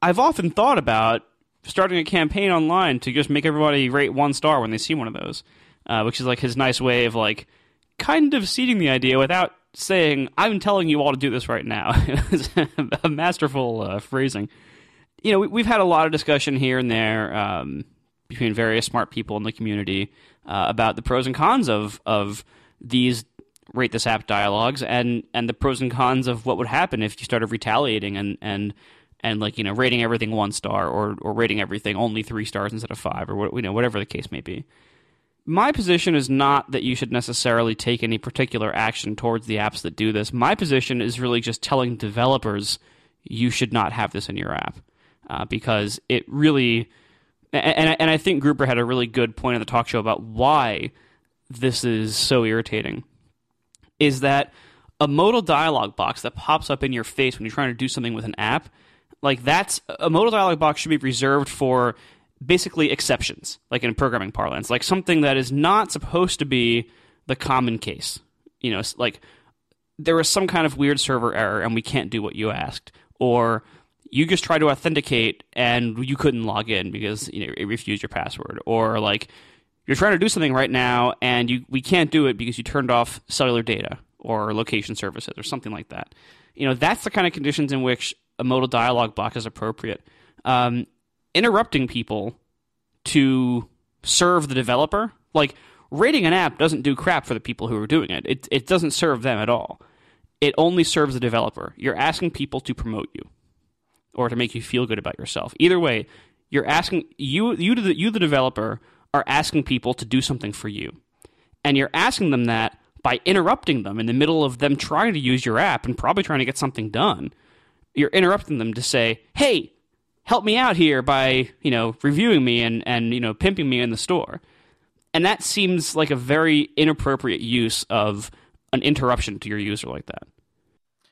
I've often thought about starting a campaign online to just make everybody rate one star when they see one of those, uh, which is like his nice way of like kind of seeding the idea without saying, "I'm telling you all to do this right now." it's a masterful uh, phrasing. You know, we, have had a lot of discussion here and there um, between various smart people in the community uh, about the pros and cons of of these rate this app dialogues and and the pros and cons of what would happen if you started retaliating and and and like you know rating everything one star or or rating everything only three stars instead of five or what you know whatever the case may be. My position is not that you should necessarily take any particular action towards the apps that do this. My position is really just telling developers you should not have this in your app uh, because it really and and I think Gruber had a really good point in the talk show about why this is so irritating. Is that a modal dialog box that pops up in your face when you're trying to do something with an app? Like that's a modal dialog box should be reserved for basically exceptions, like in programming parlance, like something that is not supposed to be the common case. You know, like there was some kind of weird server error and we can't do what you asked, or you just try to authenticate and you couldn't log in because you know it refused your password, or like you're trying to do something right now and you we can't do it because you turned off cellular data or location services or something like that. You know, that's the kind of conditions in which a modal dialog box is appropriate. Um, interrupting people to serve the developer, like rating an app doesn't do crap for the people who are doing it. It it doesn't serve them at all. It only serves the developer. You're asking people to promote you or to make you feel good about yourself. Either way, you're asking you you the, you the developer are asking people to do something for you. And you're asking them that by interrupting them in the middle of them trying to use your app and probably trying to get something done. You're interrupting them to say, "Hey, help me out here by, you know, reviewing me and and you know, pimping me in the store." And that seems like a very inappropriate use of an interruption to your user like that.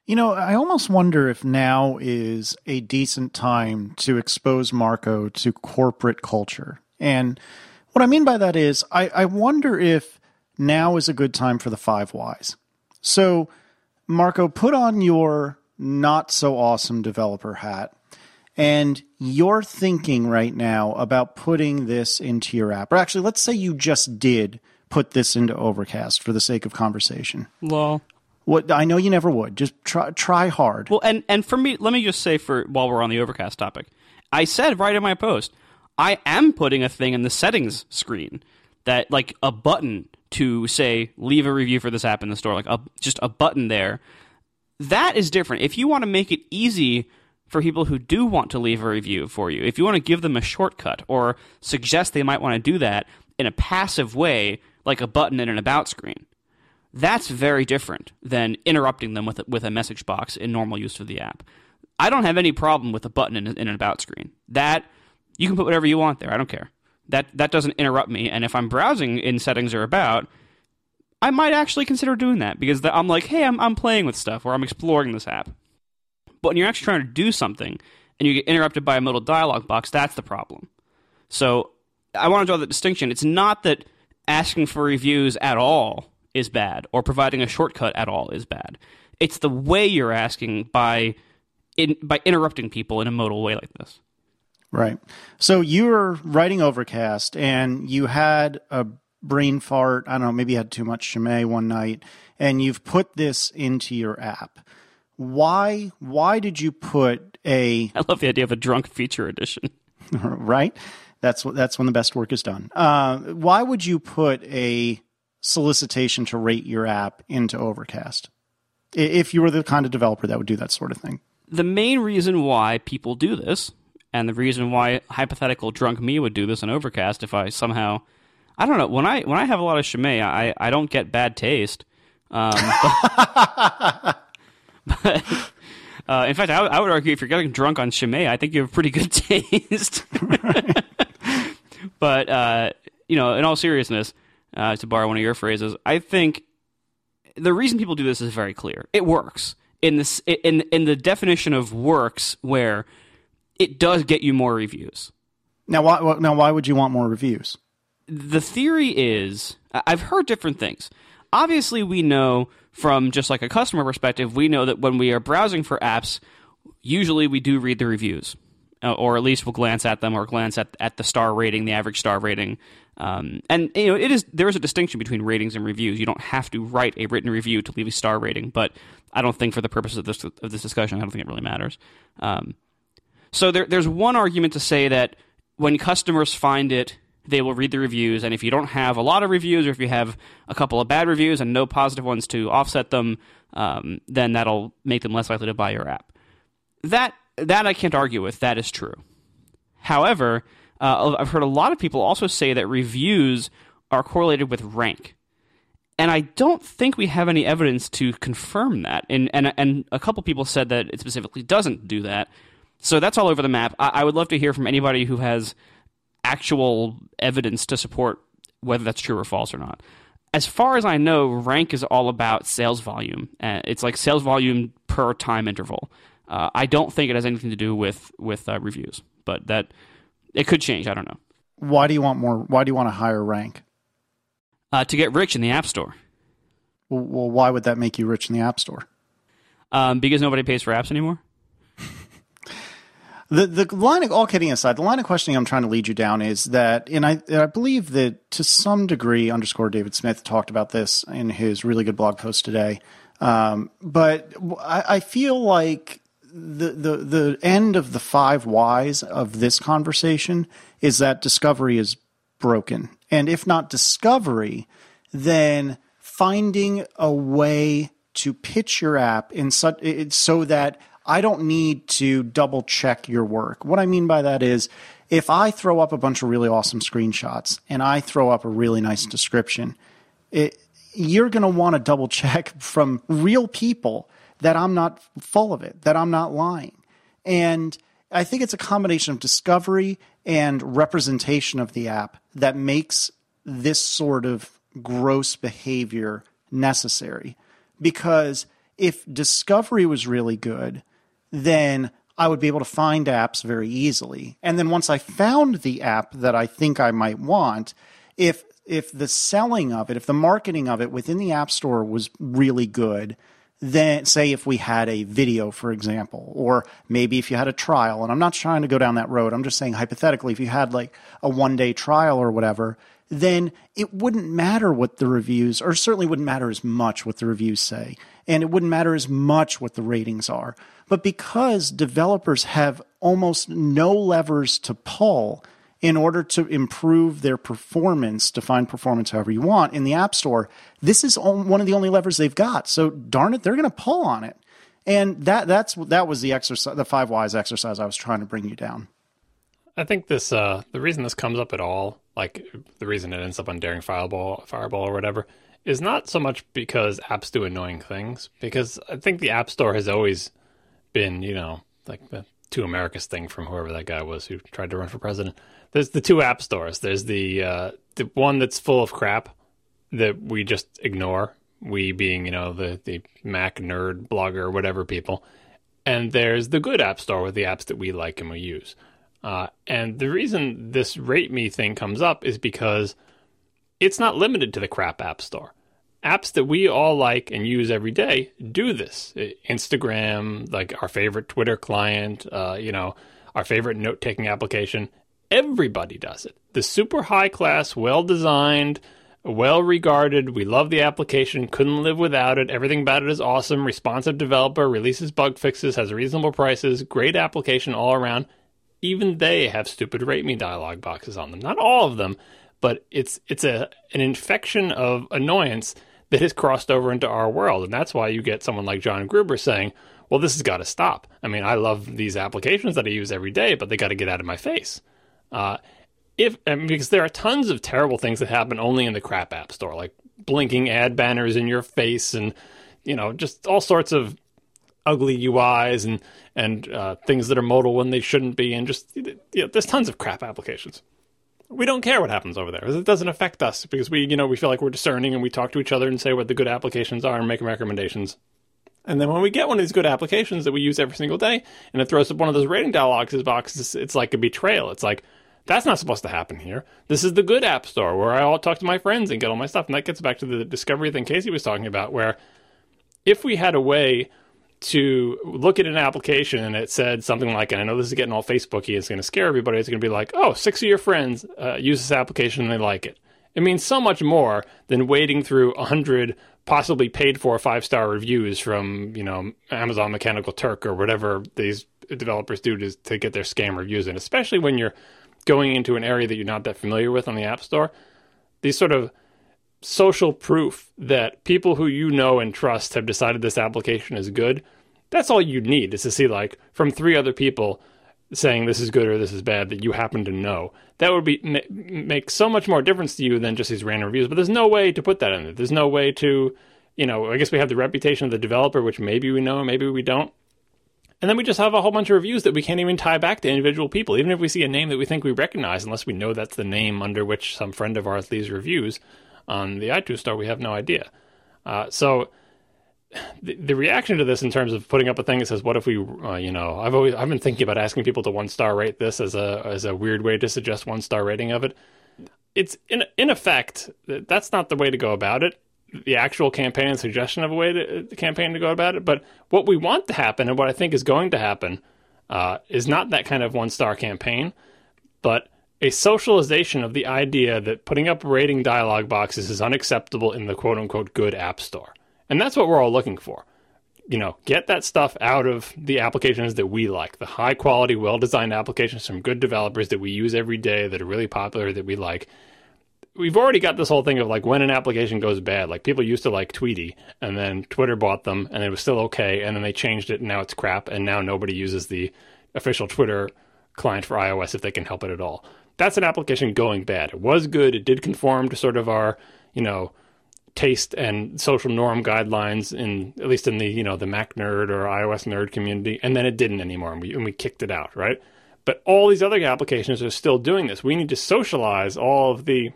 You know, I almost wonder if now is a decent time to expose Marco to corporate culture. And what I mean by that is, I, I wonder if now is a good time for the five whys. So, Marco, put on your not so awesome developer hat and you're thinking right now about putting this into your app. Or actually, let's say you just did put this into Overcast for the sake of conversation. Well, what I know you never would. Just try try hard. Well, and and for me, let me just say for while we're on the Overcast topic, I said right in my post, I am putting a thing in the settings screen that like a button to say leave a review for this app in the store, like a, just a button there. That is different. If you want to make it easy for people who do want to leave a review for you, if you want to give them a shortcut or suggest they might want to do that in a passive way, like a button in an about screen, that's very different than interrupting them with a, with a message box in normal use of the app. I don't have any problem with a button in, in an about screen. That you can put whatever you want there. I don't care. That that doesn't interrupt me. And if I'm browsing in settings or about, I might actually consider doing that because I'm like, hey, I'm I'm playing with stuff or I'm exploring this app. But when you're actually trying to do something and you get interrupted by a little dialog box, that's the problem. So I want to draw the distinction. It's not that asking for reviews at all is bad or providing a shortcut at all is bad. It's the way you're asking by in, by interrupting people in a modal way like this. Right. So you were writing Overcast and you had a brain fart. I don't know, maybe you had too much Chimay one night and you've put this into your app. Why why did you put a I love the idea of a drunk feature edition. right? That's that's when the best work is done. Uh, why would you put a solicitation to rate your app into Overcast if you were the kind of developer that would do that sort of thing? The main reason why people do this, and the reason why hypothetical drunk me would do this in Overcast, if I somehow, I don't know, when I when I have a lot of Chimay, I I don't get bad taste. Um, but, but uh, in fact, I, w- I would argue if you're getting drunk on Chimay, I think you have pretty good taste. but uh, you know, in all seriousness, uh, to borrow one of your phrases, I think the reason people do this is very clear. It works in this in in the definition of works where it does get you more reviews. Now, why now why would you want more reviews? The theory is I've heard different things. Obviously, we know from just like a customer perspective, we know that when we are browsing for apps, usually we do read the reviews, uh, or at least we'll glance at them or glance at at the star rating, the average star rating. Um, and you know, it is there is a distinction between ratings and reviews. You don't have to write a written review to leave a star rating, but I don't think for the purpose of this of this discussion, I don't think it really matters. Um, so there, there's one argument to say that when customers find it, they will read the reviews, and if you don't have a lot of reviews, or if you have a couple of bad reviews and no positive ones to offset them, um, then that'll make them less likely to buy your app. That that I can't argue with. That is true. However, uh, I've heard a lot of people also say that reviews are correlated with rank. And I don't think we have any evidence to confirm that. And, and, and a couple people said that it specifically doesn't do that. So that's all over the map. I, I would love to hear from anybody who has actual evidence to support whether that's true or false or not. As far as I know, rank is all about sales volume. Uh, it's like sales volume per time interval. Uh, I don't think it has anything to do with with uh, reviews, but that it could change. I don't know. Why do you want more? Why do you want a higher rank? Uh, to get rich in the App Store. Well, well, why would that make you rich in the App Store? Um, because nobody pays for apps anymore. The the line of all kidding aside, the line of questioning I'm trying to lead you down is that, and I I believe that to some degree, underscore David Smith talked about this in his really good blog post today. Um, but I, I feel like the the the end of the five whys of this conversation is that discovery is broken, and if not discovery, then finding a way to pitch your app in such so that I don't need to double check your work. What I mean by that is if I throw up a bunch of really awesome screenshots and I throw up a really nice description, it, you're going to want to double check from real people that I'm not full of it, that I'm not lying. And I think it's a combination of discovery and representation of the app that makes this sort of gross behavior necessary. Because if discovery was really good, then I would be able to find apps very easily. And then once I found the app that I think I might want, if if the selling of it, if the marketing of it within the App Store was really good, then say if we had a video, for example, or maybe if you had a trial, and I'm not trying to go down that road, I'm just saying hypothetically, if you had like a one day trial or whatever, then it wouldn't matter what the reviews, or certainly wouldn't matter as much what the reviews say, and it wouldn't matter as much what the ratings are. But because developers have almost no levers to pull in order to improve their performance, define performance however you want in the App Store. This is one of the only levers they've got. So darn it, they're going to pull on it. And that that's that was the exercise, the five whys exercise I was trying to bring you down. I think this uh, the reason this comes up at all, like the reason it ends up on Daring Fireball, Fireball or whatever, is not so much because apps do annoying things. Because I think the App Store has always been, you know, like the two Americas thing from whoever that guy was who tried to run for president. There's the two app stores. There's the uh, the one that's full of crap that we just ignore. We being, you know, the the Mac nerd blogger, whatever people. And there's the good app store with the apps that we like and we use. Uh, and the reason this rate me thing comes up is because it's not limited to the crap app store apps that we all like and use every day do this. Instagram, like our favorite Twitter client, uh, you know, our favorite note taking application. Everybody does it. The super high class, well designed, well regarded. We love the application, couldn't live without it. Everything about it is awesome. Responsive developer, releases bug fixes, has reasonable prices, great application all around. Even they have stupid rate me dialog boxes on them. Not all of them, but it's it's a an infection of annoyance that has crossed over into our world. And that's why you get someone like John Gruber saying, well, this has got to stop. I mean, I love these applications that I use every day, but they got to get out of my face. Uh, if because there are tons of terrible things that happen only in the crap app store, like blinking ad banners in your face, and you know, just all sorts of ugly UIs and and uh, things that are modal when they shouldn't be, and just you know, there's tons of crap applications we don't care what happens over there. It doesn't affect us because we, you know, we feel like we're discerning and we talk to each other and say what the good applications are and make recommendations. And then when we get one of these good applications that we use every single day and it throws up one of those rating dialogues boxes, it's like a betrayal. It's like, that's not supposed to happen here. This is the good app store where I all talk to my friends and get all my stuff. And that gets back to the discovery thing Casey was talking about, where if we had a way to look at an application and it said something like, and I know this is getting all Facebooky, it's going to scare everybody. It's going to be like, oh, six of your friends uh, use this application and they like it. It means so much more than wading through a hundred possibly paid for five star reviews from you know Amazon Mechanical Turk or whatever these developers do to, to get their scam reviews in. Especially when you're going into an area that you're not that familiar with on the App Store, these sort of social proof that people who you know and trust have decided this application is good, that's all you need is to see like from three other people saying this is good or this is bad that you happen to know. That would be ma- make so much more difference to you than just these random reviews. But there's no way to put that in there. There's no way to, you know, I guess we have the reputation of the developer, which maybe we know, maybe we don't. And then we just have a whole bunch of reviews that we can't even tie back to individual people. Even if we see a name that we think we recognize, unless we know that's the name under which some friend of ours leaves reviews, on the iTunes store, we have no idea. Uh, so the, the, reaction to this in terms of putting up a thing that says, "What if we?" Uh, you know, I've always I've been thinking about asking people to one star rate this as a as a weird way to suggest one star rating of it. It's in in effect that's not the way to go about it. The actual campaign and suggestion of a way to the campaign to go about it, but what we want to happen and what I think is going to happen uh, is not that kind of one star campaign, but a socialization of the idea that putting up rating dialog boxes is unacceptable in the quote unquote good app store. And that's what we're all looking for. You know, get that stuff out of the applications that we like, the high quality, well designed applications from good developers that we use every day that are really popular that we like. We've already got this whole thing of like when an application goes bad. Like people used to like Tweetie, and then Twitter bought them, and it was still okay, and then they changed it, and now it's crap, and now nobody uses the official Twitter client for iOS if they can help it at all that's an application going bad. It was good. It did conform to sort of our, you know, taste and social norm guidelines in at least in the you know the Mac nerd or iOS nerd community, and then it didn't anymore, and we and we kicked it out, right? But all these other applications are still doing this. We need to socialize all of the,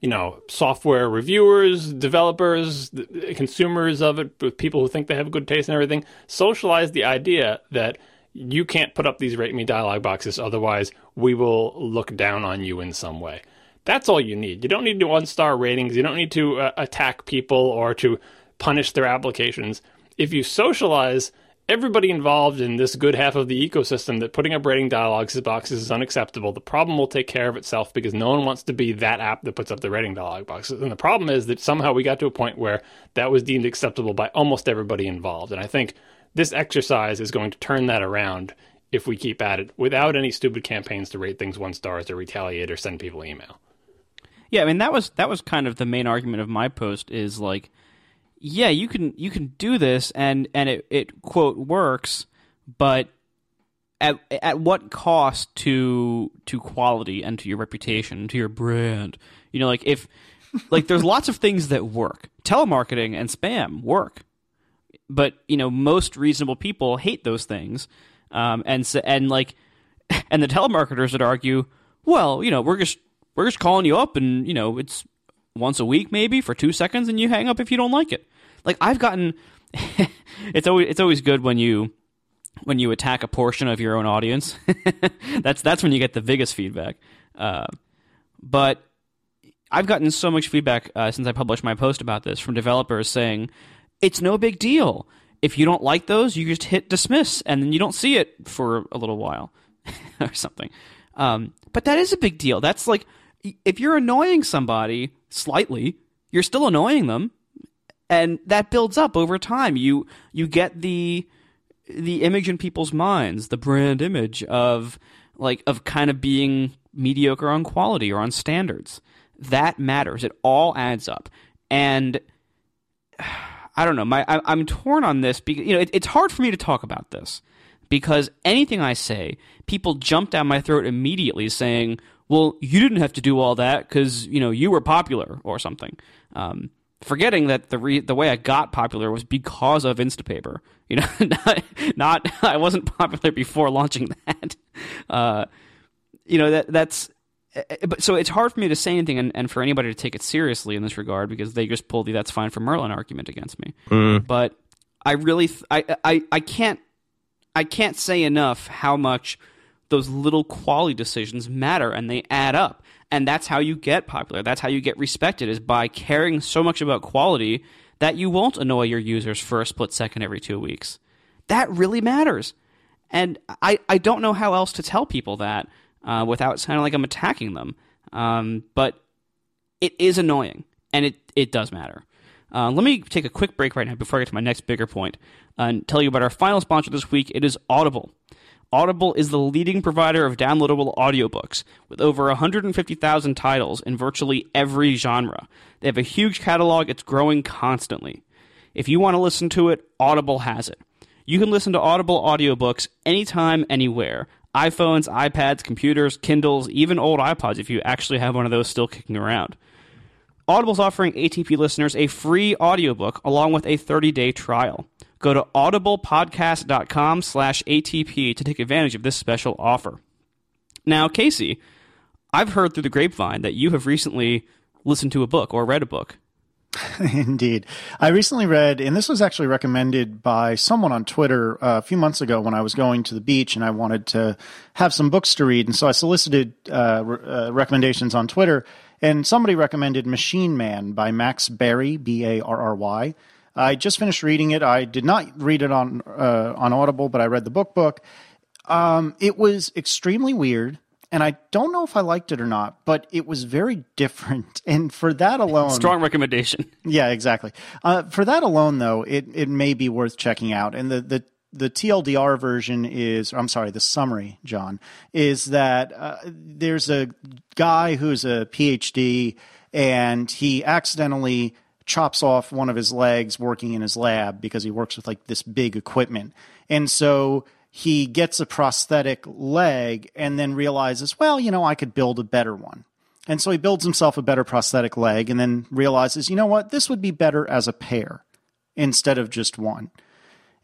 you know, software reviewers, developers, consumers of it, people who think they have good taste and everything. Socialize the idea that you can't put up these rate me dialog boxes, otherwise we will look down on you in some way. That's all you need. You don't need to one star ratings. You don't need to uh, attack people or to punish their applications. If you socialize everybody involved in this good half of the ecosystem that putting up rating dialogues boxes is unacceptable, the problem will take care of itself because no one wants to be that app that puts up the rating dialog boxes. And the problem is that somehow we got to a point where that was deemed acceptable by almost everybody involved. And I think this exercise is going to turn that around if we keep at it without any stupid campaigns to rate things one stars or retaliate or send people email. Yeah, I mean that was that was kind of the main argument of my post is like, yeah, you can you can do this and and it, it quote works, but at at what cost to to quality and to your reputation, to your brand? You know, like if like there's lots of things that work. Telemarketing and spam work. But, you know, most reasonable people hate those things. Um, and so, and like and the telemarketers would argue, well, you know, we're just we're just calling you up and, you know, it's once a week maybe for 2 seconds and you hang up if you don't like it. Like I've gotten it's always it's always good when you when you attack a portion of your own audience. that's that's when you get the biggest feedback. Uh, but I've gotten so much feedback uh, since I published my post about this from developers saying it's no big deal. If you don't like those, you just hit dismiss and then you don't see it for a little while or something. Um, but that is a big deal. That's like if you're annoying somebody slightly, you're still annoying them, and that builds up over time. You you get the the image in people's minds, the brand image of like of kind of being mediocre on quality or on standards. That matters. It all adds up. And I don't know. My I, am torn on this because you know it, it's hard for me to talk about this because anything I say, people jump down my throat immediately saying, "Well, you didn't have to do all that because you know you were popular or something." Um, forgetting that the re- the way I got popular was because of Instapaper. You know, not, not I wasn't popular before launching that. Uh, you know that that's but so it's hard for me to say anything and, and, for anybody to take it seriously in this regard because they just pulled the that's fine for Merlin argument against me. Mm. But I really th- I, I I can't I can't say enough how much those little quality decisions matter and they add up. And that's how you get popular. That's how you get respected is by caring so much about quality that you won't annoy your users for a split second every two weeks. That really matters. And I, I don't know how else to tell people that uh, without sounding like I'm attacking them. Um, but it is annoying, and it, it does matter. Uh, let me take a quick break right now before I get to my next bigger point and tell you about our final sponsor this week. It is Audible. Audible is the leading provider of downloadable audiobooks with over 150,000 titles in virtually every genre. They have a huge catalog, it's growing constantly. If you want to listen to it, Audible has it. You can listen to Audible audiobooks anytime, anywhere. iPhones, iPads, computers, Kindles, even old iPods if you actually have one of those still kicking around. Audible's offering ATP listeners a free audiobook along with a 30-day trial. Go to audiblepodcast.com slash ATP to take advantage of this special offer. Now, Casey, I've heard through the grapevine that you have recently listened to a book or read a book. Indeed. I recently read, and this was actually recommended by someone on Twitter uh, a few months ago when I was going to the beach and I wanted to have some books to read. And so I solicited uh, re- uh, recommendations on Twitter, and somebody recommended Machine Man by Max Barry, B A R R Y. I just finished reading it. I did not read it on uh, on Audible, but I read the book book. Um, it was extremely weird, and I don't know if I liked it or not, but it was very different. And for that alone, strong recommendation. Yeah, exactly. Uh, for that alone, though, it it may be worth checking out. And the the the TLDR version is, I'm sorry, the summary, John, is that uh, there's a guy who's a PhD and he accidentally chops off one of his legs working in his lab because he works with like this big equipment. And so he gets a prosthetic leg and then realizes, well, you know, I could build a better one. And so he builds himself a better prosthetic leg and then realizes, you know what, this would be better as a pair instead of just one.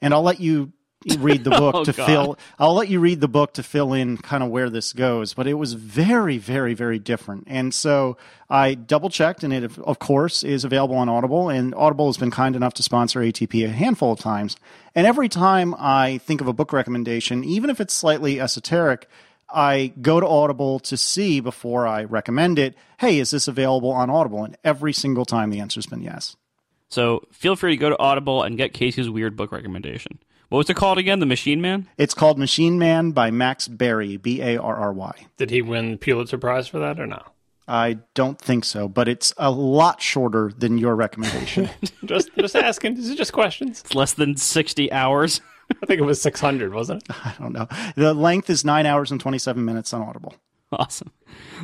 And I'll let you read the book oh, to God. fill I'll let you read the book to fill in kind of where this goes but it was very very very different and so I double checked and it of course is available on Audible and Audible has been kind enough to sponsor ATP a handful of times and every time I think of a book recommendation even if it's slightly esoteric I go to Audible to see before I recommend it hey is this available on Audible and every single time the answer's been yes so feel free to go to Audible and get Casey's weird book recommendation. What was it called again? The Machine Man? It's called Machine Man by Max Barry, B A R R Y. Did he win the Pulitzer Prize for that or no? I don't think so, but it's a lot shorter than your recommendation. just just asking. These are just questions. It's less than 60 hours. I think it was 600, wasn't it? I don't know. The length is nine hours and 27 minutes on Audible. Awesome.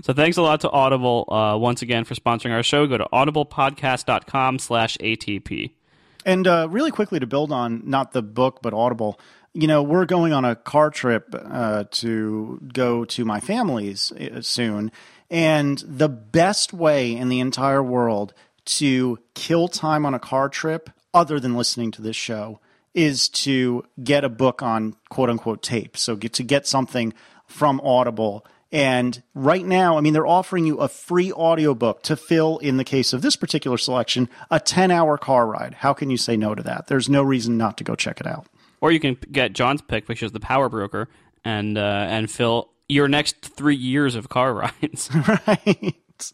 So thanks a lot to Audible uh, once again for sponsoring our show. Go to audiblepodcast.com slash ATP. And uh, really quickly to build on not the book but Audible, you know, we're going on a car trip uh, to go to my family's uh, soon, and the best way in the entire world to kill time on a car trip, other than listening to this show, is to get a book on quote unquote tape. So get to get something from Audible. And right now, I mean, they're offering you a free audiobook to fill, in the case of this particular selection, a 10 hour car ride. How can you say no to that? There's no reason not to go check it out. Or you can get John's pick, which is the Power Broker, and uh, and fill your next three years of car rides. right.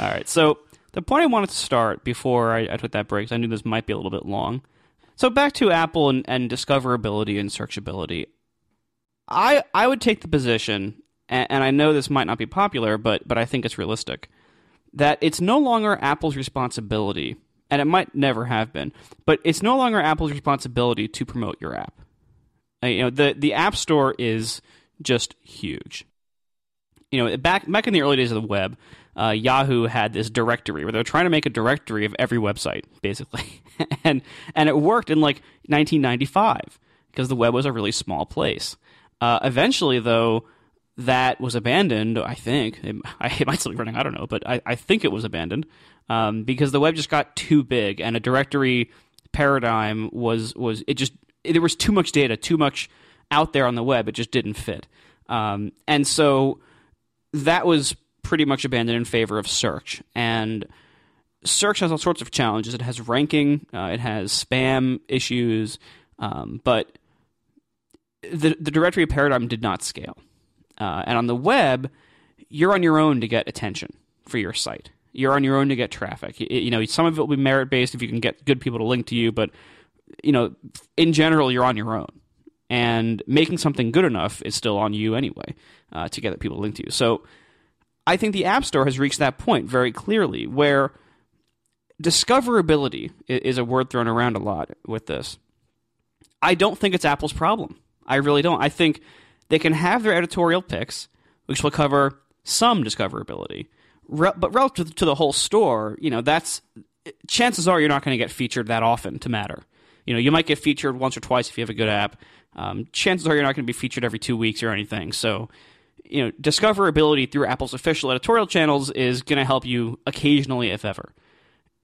All right. So the point I wanted to start before I, I took that break, I knew this might be a little bit long. So back to Apple and, and discoverability and searchability. I I would take the position, and, and I know this might not be popular, but but I think it's realistic, that it's no longer Apple's responsibility, and it might never have been, but it's no longer Apple's responsibility to promote your app. Uh, You know, the the App Store is just huge. You know, back back in the early days of the web, uh, Yahoo had this directory where they were trying to make a directory of every website, basically, and and it worked in like 1995 because the web was a really small place. Uh, eventually, though, that was abandoned. I think it, it might still be running. I don't know, but I, I think it was abandoned um, because the web just got too big, and a directory paradigm was was it just there was too much data, too much out there on the web. It just didn't fit, um, and so that was pretty much abandoned in favor of search. And search has all sorts of challenges. It has ranking, uh, it has spam issues, um, but the the directory paradigm did not scale. Uh, and on the web, you're on your own to get attention for your site. You're on your own to get traffic. You, you know, some of it will be merit based if you can get good people to link to you, but you know, in general, you're on your own. And making something good enough is still on you anyway uh, to get people to link to you. So I think the App Store has reached that point very clearly where discoverability is a word thrown around a lot with this. I don't think it's Apple's problem. I really don't. I think they can have their editorial picks, which will cover some discoverability, Re- but relative to the whole store, you know, that's chances are you're not going to get featured that often to matter. You know, you might get featured once or twice if you have a good app. Um, chances are you're not going to be featured every two weeks or anything. So, you know, discoverability through Apple's official editorial channels is going to help you occasionally, if ever.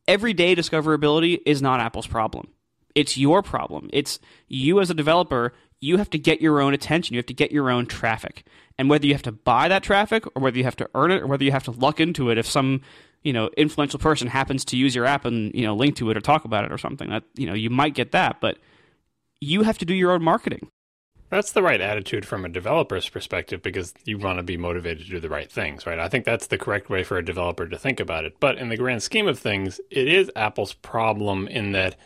Everyday discoverability is not Apple's problem. It's your problem. It's you as a developer, you have to get your own attention. You have to get your own traffic. And whether you have to buy that traffic or whether you have to earn it or whether you have to luck into it if some, you know, influential person happens to use your app and, you know, link to it or talk about it or something, that, you know, you might get that, but you have to do your own marketing. That's the right attitude from a developer's perspective because you want to be motivated to do the right things, right? I think that's the correct way for a developer to think about it. But in the grand scheme of things, it is Apple's problem in that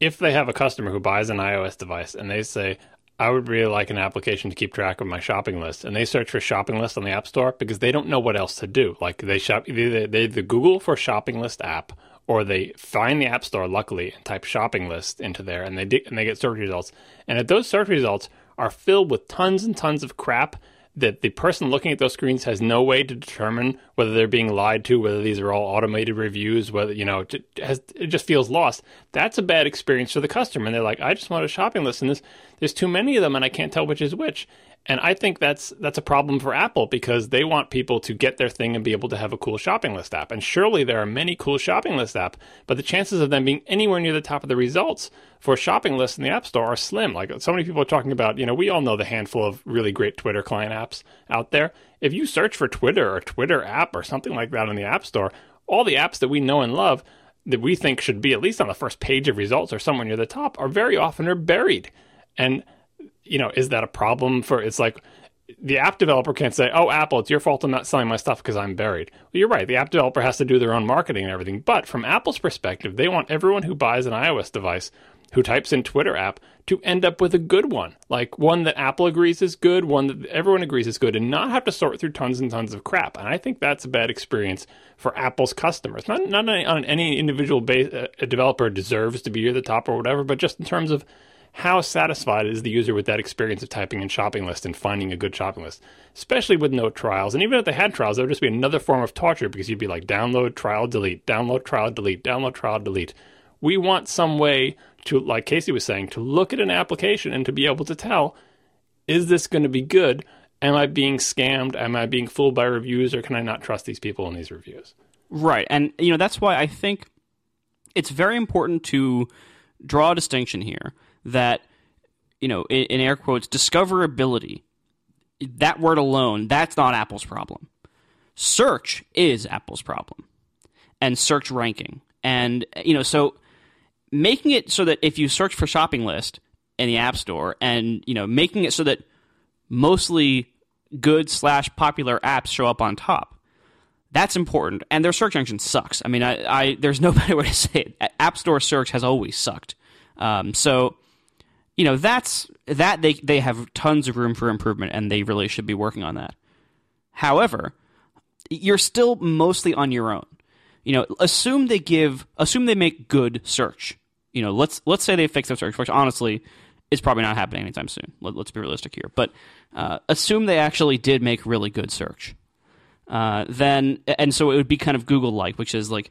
if they have a customer who buys an iOS device and they say, I would really like an application to keep track of my shopping list, and they search for shopping list on the App Store because they don't know what else to do. Like they shop, they, they, they Google for shopping list app, or they find the App Store, luckily, and type shopping list into there, and they di- and they get search results. And if those search results are filled with tons and tons of crap that the person looking at those screens has no way to determine whether they're being lied to, whether these are all automated reviews, whether you know it, has, it just feels lost. That's a bad experience for the customer, and they're like, I just want a shopping list, and this there's too many of them, and I can't tell which is which. And I think that's that's a problem for Apple because they want people to get their thing and be able to have a cool shopping list app. And surely there are many cool shopping list app, but the chances of them being anywhere near the top of the results for shopping lists in the App Store are slim. Like so many people are talking about, you know, we all know the handful of really great Twitter client apps out there. If you search for Twitter or Twitter app or something like that in the App Store, all the apps that we know and love that we think should be at least on the first page of results or somewhere near the top are very often are buried. And you know, is that a problem for it's like the app developer can't say, "Oh, Apple, it's your fault I'm not selling my stuff because I'm buried." Well, you're right. The app developer has to do their own marketing and everything. But from Apple's perspective, they want everyone who buys an iOS device who types in Twitter app to end up with a good one, like one that Apple agrees is good, one that everyone agrees is good, and not have to sort through tons and tons of crap. And I think that's a bad experience for Apple's customers. Not not on any individual base, uh, developer deserves to be at the top or whatever, but just in terms of how satisfied is the user with that experience of typing in shopping list and finding a good shopping list, especially with no trials. And even if they had trials, that would just be another form of torture because you'd be like download, trial, delete, download, trial, delete, download, trial, delete. We want some way to, like Casey was saying, to look at an application and to be able to tell, is this going to be good? Am I being scammed? Am I being fooled by reviews, or can I not trust these people in these reviews? Right. And, you know, that's why I think it's very important to draw a distinction here that, you know, in, in air quotes, discoverability, that word alone, that's not Apple's problem. Search is Apple's problem and search ranking. And, you know, so making it so that if you search for shopping list in the App Store and, you know, making it so that mostly good slash popular apps show up on top that's important. And their search engine sucks. I mean, I, I there's no better way to say it. App Store search has always sucked. Um, so, you know, that's that they they have tons of room for improvement, and they really should be working on that. However, you're still mostly on your own. You know, assume they give, assume they make good search. You know, let's let's say they fix their search, which honestly is probably not happening anytime soon. Let, us be realistic here, but uh, assume they actually did make really good search uh, then and so it would be kind of Google like, which is like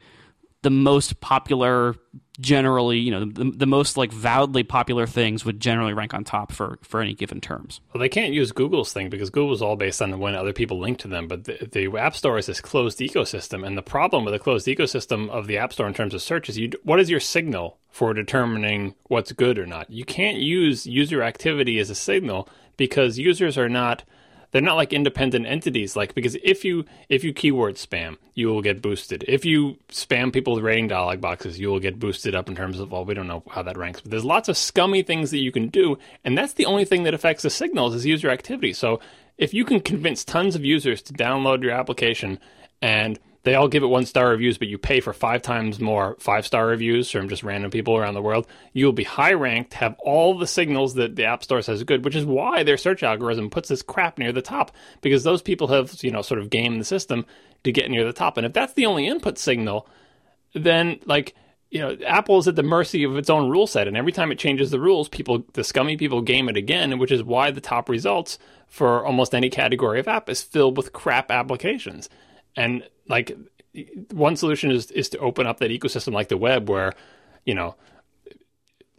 the most popular generally you know the, the most like validly popular things would generally rank on top for for any given terms. Well they can't use google's thing because google's all based on when other people link to them but the, the app store is this closed ecosystem and the problem with a closed ecosystem of the app store in terms of search is you what is your signal for determining what's good or not? You can't use user activity as a signal because users are not they're not like independent entities like because if you if you keyword spam you will get boosted. If you spam people with rating dialog boxes you will get boosted up in terms of well we don't know how that ranks but there's lots of scummy things that you can do and that's the only thing that affects the signals is user activity. So if you can convince tons of users to download your application and they all give it one star reviews, but you pay for five times more five star reviews from just random people around the world, you'll be high ranked, have all the signals that the App Store says good, which is why their search algorithm puts this crap near the top because those people have, you know, sort of gamed the system to get near the top. And if that's the only input signal, then like, you know, Apple is at the mercy of its own rule set, and every time it changes the rules, people, the scummy people, game it again, which is why the top results for almost any category of app is filled with crap applications. And like one solution is is to open up that ecosystem like the web where you know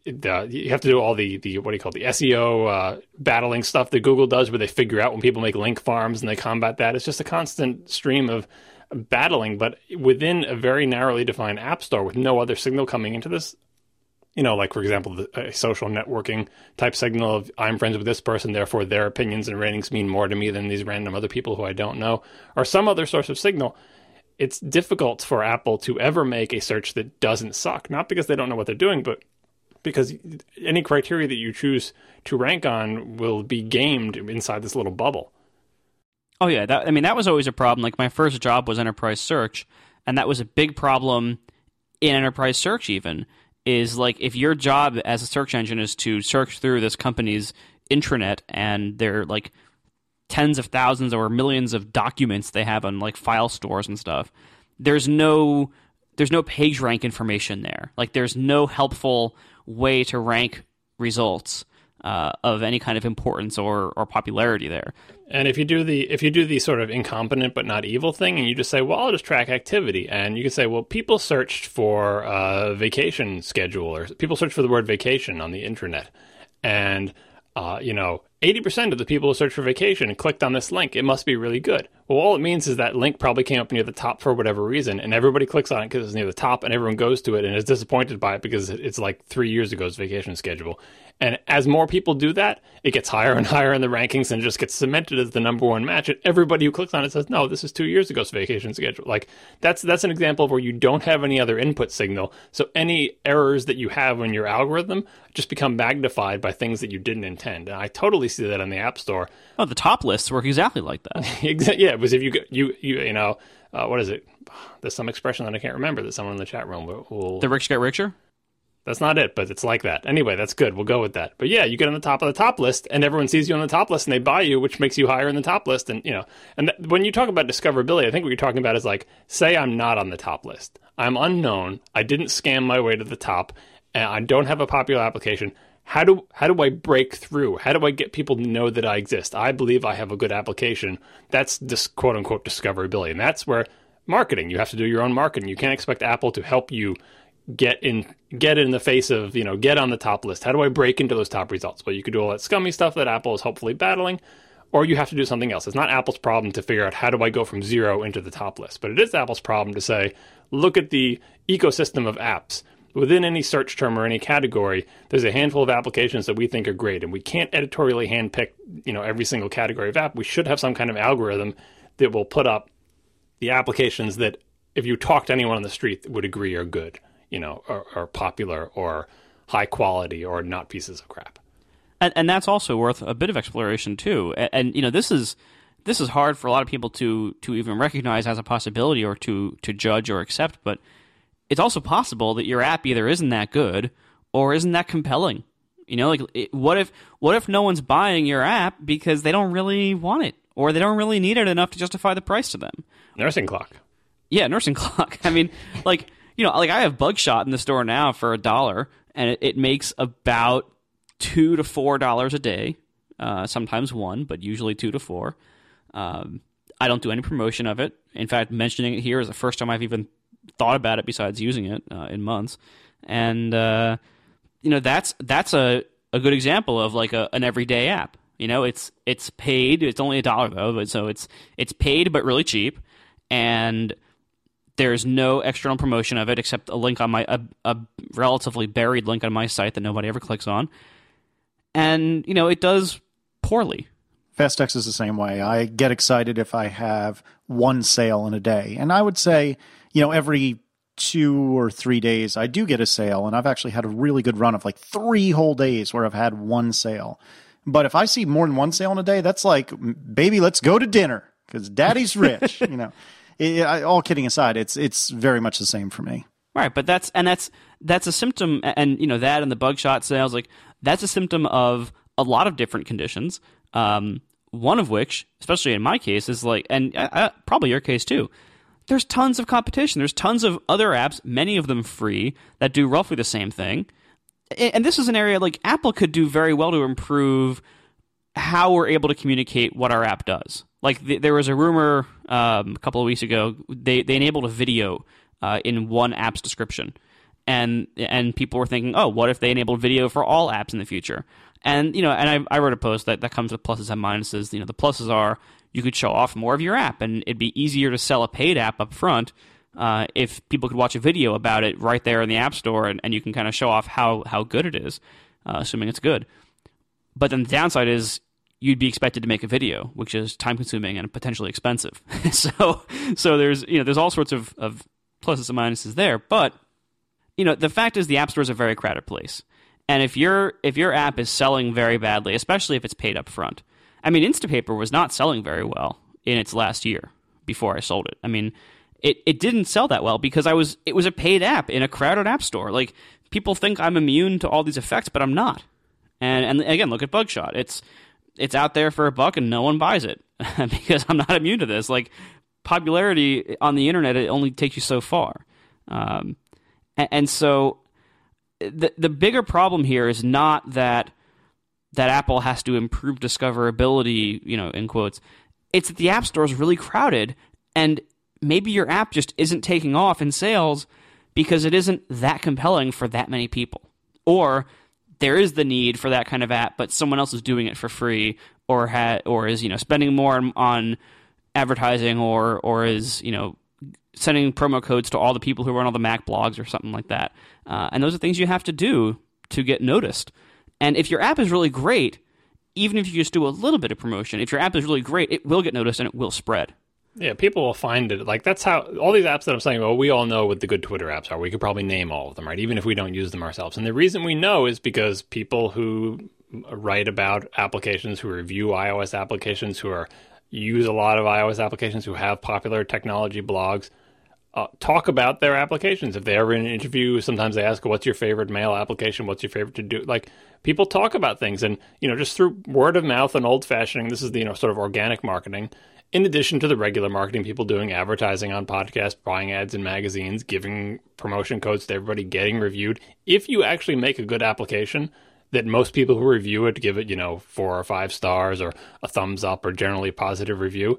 the, you have to do all the, the what do you call it, the SEO uh, battling stuff that Google does, where they figure out when people make link farms and they combat that. It's just a constant stream of battling, but within a very narrowly defined app store with no other signal coming into this. You know, like for example, the, social networking type signal of I'm friends with this person, therefore their opinions and ratings mean more to me than these random other people who I don't know, or some other source of signal it's difficult for Apple to ever make a search that doesn't suck. Not because they don't know what they're doing, but because any criteria that you choose to rank on will be gamed inside this little bubble. Oh yeah, that, I mean that was always a problem. Like my first job was enterprise search, and that was a big problem in enterprise search. Even is like if your job as a search engine is to search through this company's intranet and they're like tens of thousands or millions of documents they have on like file stores and stuff. There's no there's no page rank information there. Like there's no helpful way to rank results uh, of any kind of importance or, or popularity there. And if you do the if you do the sort of incompetent but not evil thing, and you just say, "Well, I'll just track activity," and you can say, "Well, people searched for a vacation schedule, or people searched for the word vacation on the internet," and uh, you know, 80% of the people who search for vacation clicked on this link. It must be really good. Well, all it means is that link probably came up near the top for whatever reason, and everybody clicks on it because it's near the top, and everyone goes to it and is disappointed by it because it's like three years ago's vacation schedule. And as more people do that, it gets higher and higher in the rankings and just gets cemented as the number one match. And everybody who clicks on it says, "No, this is two years ago's vacation schedule." Like that's that's an example of where you don't have any other input signal, so any errors that you have in your algorithm just become magnified by things that you didn't intend. And I totally see that on the App Store. Oh, the top lists work exactly like that. yeah, because if you you you you know uh, what is it? There's some expression that I can't remember that someone in the chat room will. will... The rich get richer. That's not it, but it's like that. Anyway, that's good. We'll go with that. But yeah, you get on the top of the top list, and everyone sees you on the top list, and they buy you, which makes you higher in the top list. And you know, and th- when you talk about discoverability, I think what you're talking about is like, say I'm not on the top list. I'm unknown. I didn't scam my way to the top, and I don't have a popular application. How do how do I break through? How do I get people to know that I exist? I believe I have a good application. That's this quote unquote discoverability, and that's where marketing. You have to do your own marketing. You can't expect Apple to help you get in get in the face of you know get on the top list. How do I break into those top results? Well, you could do all that scummy stuff that Apple is hopefully battling, or you have to do something else. It's not Apple's problem to figure out how do I go from zero into the top list, but it is Apple's problem to say, look at the ecosystem of apps within any search term or any category, there's a handful of applications that we think are great, and we can't editorially handpick, you know, every single category of app. We should have some kind of algorithm that will put up the applications that, if you talk to anyone on the street, would agree are good, you know, are, are popular or high quality or not pieces of crap. And, and that's also worth a bit of exploration too. And, and you know, this is this is hard for a lot of people to to even recognize as a possibility or to to judge or accept, but it's also possible that your app either isn't that good or isn't that compelling. You know, like it, what if what if no one's buying your app because they don't really want it or they don't really need it enough to justify the price to them? Nursing clock. Yeah, nursing clock. I mean, like you know, like I have Bugshot in the store now for a dollar, and it, it makes about two to four dollars a day. Uh, sometimes one, but usually two to four. Um, I don't do any promotion of it. In fact, mentioning it here is the first time I've even thought about it besides using it uh, in months, and uh, you know that's that's a a good example of like a, an everyday app. You know, it's it's paid. It's only a dollar though, but so it's it's paid but really cheap, and there's no external promotion of it except a link on my a, a relatively buried link on my site that nobody ever clicks on, and you know it does poorly. Fast Text is the same way. I get excited if I have one sale in a day, and I would say you know, every two or three days, I do get a sale. And I've actually had a really good run of like three whole days where I've had one sale. But if I see more than one sale in a day, that's like, baby, let's go to dinner because daddy's rich. you know, it, I, all kidding aside, it's it's very much the same for me. Right, but that's and that's that's a symptom, and you know that and the Bugshot sales, like that's a symptom of a lot of different conditions. Um, one of which, especially in my case, is like, and uh, uh probably your case too, there's tons of competition. There's tons of other apps, many of them free, that do roughly the same thing. And this is an area like Apple could do very well to improve how we're able to communicate what our app does. Like th- there was a rumor um, a couple of weeks ago they they enabled a video uh, in one app's description, and and people were thinking, oh, what if they enabled video for all apps in the future? And you know, and I, I wrote a post that that comes with pluses and minuses. You know, the pluses are you could show off more of your app, and it'd be easier to sell a paid app up front uh, if people could watch a video about it right there in the App Store, and, and you can kind of show off how how good it is, uh, assuming it's good. But then the downside is you'd be expected to make a video, which is time consuming and potentially expensive. so so there's you know there's all sorts of, of pluses and minuses there, but you know the fact is the App Store is a very crowded place. And if your if your app is selling very badly, especially if it's paid up front, I mean, Instapaper was not selling very well in its last year before I sold it. I mean, it, it didn't sell that well because I was it was a paid app in a crowded app store. Like people think I'm immune to all these effects, but I'm not. And and again, look at Bugshot. It's it's out there for a buck and no one buys it because I'm not immune to this. Like popularity on the internet, it only takes you so far. Um, and, and so the the bigger problem here is not that that Apple has to improve discoverability, you know, in quotes. It's that the App Store is really crowded and maybe your app just isn't taking off in sales because it isn't that compelling for that many people. Or there is the need for that kind of app, but someone else is doing it for free or ha- or is, you know, spending more on, advertising or or is, you know, sending promo codes to all the people who run all the Mac blogs or something like that. Uh, and those are things you have to do to get noticed. And if your app is really great, even if you just do a little bit of promotion, if your app is really great, it will get noticed and it will spread. Yeah, people will find it. Like that's how all these apps that I'm saying. Well, we all know what the good Twitter apps are. We could probably name all of them, right? Even if we don't use them ourselves. And the reason we know is because people who write about applications, who review iOS applications, who are use a lot of iOS applications, who have popular technology blogs, uh, talk about their applications. If they ever in an interview, sometimes they ask, "What's your favorite mail application? What's your favorite to do?" Like people talk about things, and you know, just through word of mouth and old fashioning. This is the you know sort of organic marketing. In addition to the regular marketing, people doing advertising on podcasts, buying ads in magazines, giving promotion codes to everybody, getting reviewed. If you actually make a good application, that most people who review it give it, you know, four or five stars or a thumbs up or generally positive review,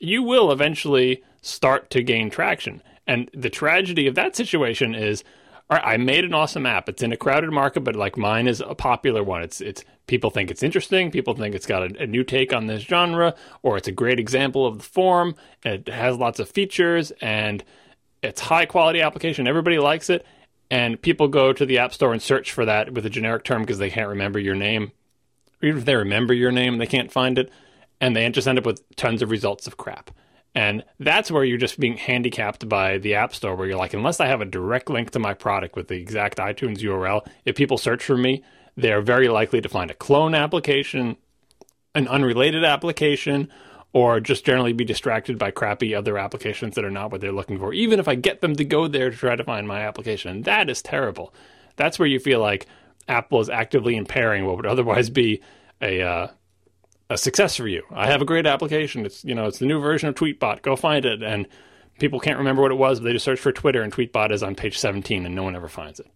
you will eventually start to gain traction. And the tragedy of that situation is all right, I made an awesome app. It's in a crowded market, but like mine is a popular one. It's it's people think it's interesting. People think it's got a, a new take on this genre, or it's a great example of the form. It has lots of features and it's high quality application. Everybody likes it, and people go to the app store and search for that with a generic term because they can't remember your name. even if they remember your name, they can't find it, and they just end up with tons of results of crap. And that's where you're just being handicapped by the App Store, where you're like, unless I have a direct link to my product with the exact iTunes URL, if people search for me, they're very likely to find a clone application, an unrelated application, or just generally be distracted by crappy other applications that are not what they're looking for, even if I get them to go there to try to find my application. That is terrible. That's where you feel like Apple is actively impairing what would otherwise be a uh, a success for you. I have a great application. It's you know it's the new version of Tweetbot. Go find it. And people can't remember what it was, but they just search for Twitter, and Tweetbot is on page 17, and no one ever finds it.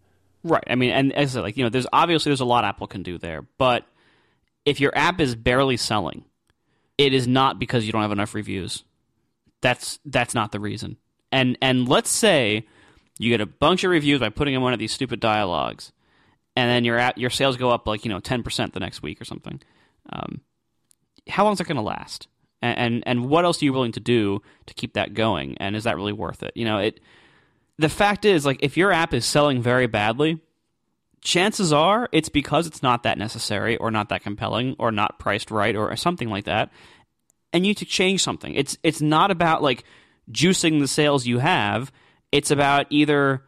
Right. I mean, and as I said, like you know, there's obviously there's a lot Apple can do there, but if your app is barely selling, it is not because you don't have enough reviews. That's that's not the reason. And and let's say you get a bunch of reviews by putting in one of these stupid dialogues, and then your app, your sales go up like you know ten percent the next week or something. Um, how long is that going to last? And, and and what else are you willing to do to keep that going? And is that really worth it? You know, it. The fact is, like, if your app is selling very badly, chances are it's because it's not that necessary or not that compelling or not priced right or something like that. And you need to change something. It's it's not about like juicing the sales you have. It's about either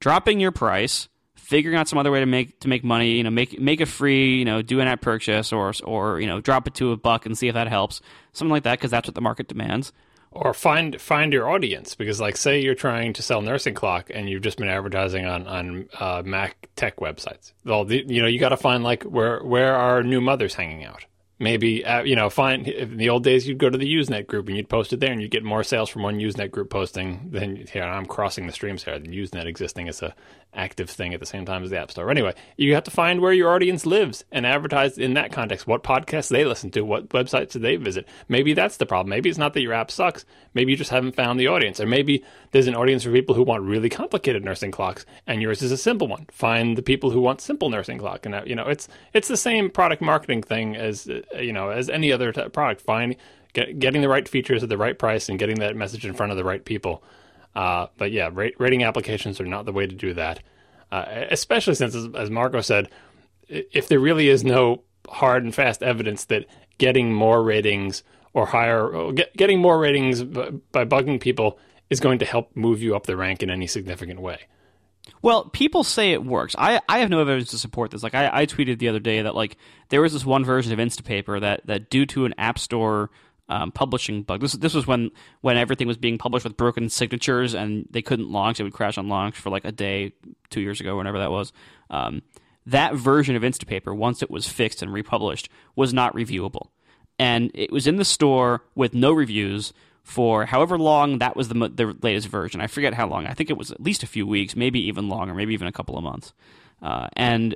dropping your price figuring out some other way to make to make money. You know, make make it free. You know, do an app purchase or or you know, drop it to a buck and see if that helps. Something like that because that's what the market demands. Or find find your audience because, like, say you're trying to sell Nursing Clock and you've just been advertising on on uh, Mac tech websites. Well, the, you know, you got to find like where where are new mothers hanging out maybe uh, you know find in the old days you'd go to the usenet group and you'd post it there and you'd get more sales from one usenet group posting than here i'm crossing the streams here the usenet existing as a active thing at the same time as the app store. Anyway you have to find where your audience lives and advertise in that context. What podcasts they listen to what websites do they visit. Maybe that's the problem. Maybe it's not that your app sucks. Maybe you just haven't found the audience. Or maybe there's an audience for people who want really complicated nursing clocks and yours is a simple one. Find the people who want simple nursing clock. And uh, you know it's it's the same product marketing thing as uh, you know as any other product. Find get, getting the right features at the right price and getting that message in front of the right people uh, but yeah rating applications are not the way to do that uh, especially since as, as marco said if there really is no hard and fast evidence that getting more ratings or higher get, getting more ratings by, by bugging people is going to help move you up the rank in any significant way well, people say it works. I, I have no evidence to support this. Like I, I tweeted the other day that like there was this one version of Instapaper that that due to an app store um, publishing bug. This this was when when everything was being published with broken signatures and they couldn't launch. It would crash on launch for like a day, two years ago, whenever that was. Um, that version of Instapaper, once it was fixed and republished, was not reviewable, and it was in the store with no reviews for however long that was the, the latest version. I forget how long. I think it was at least a few weeks, maybe even longer, maybe even a couple of months. Uh, and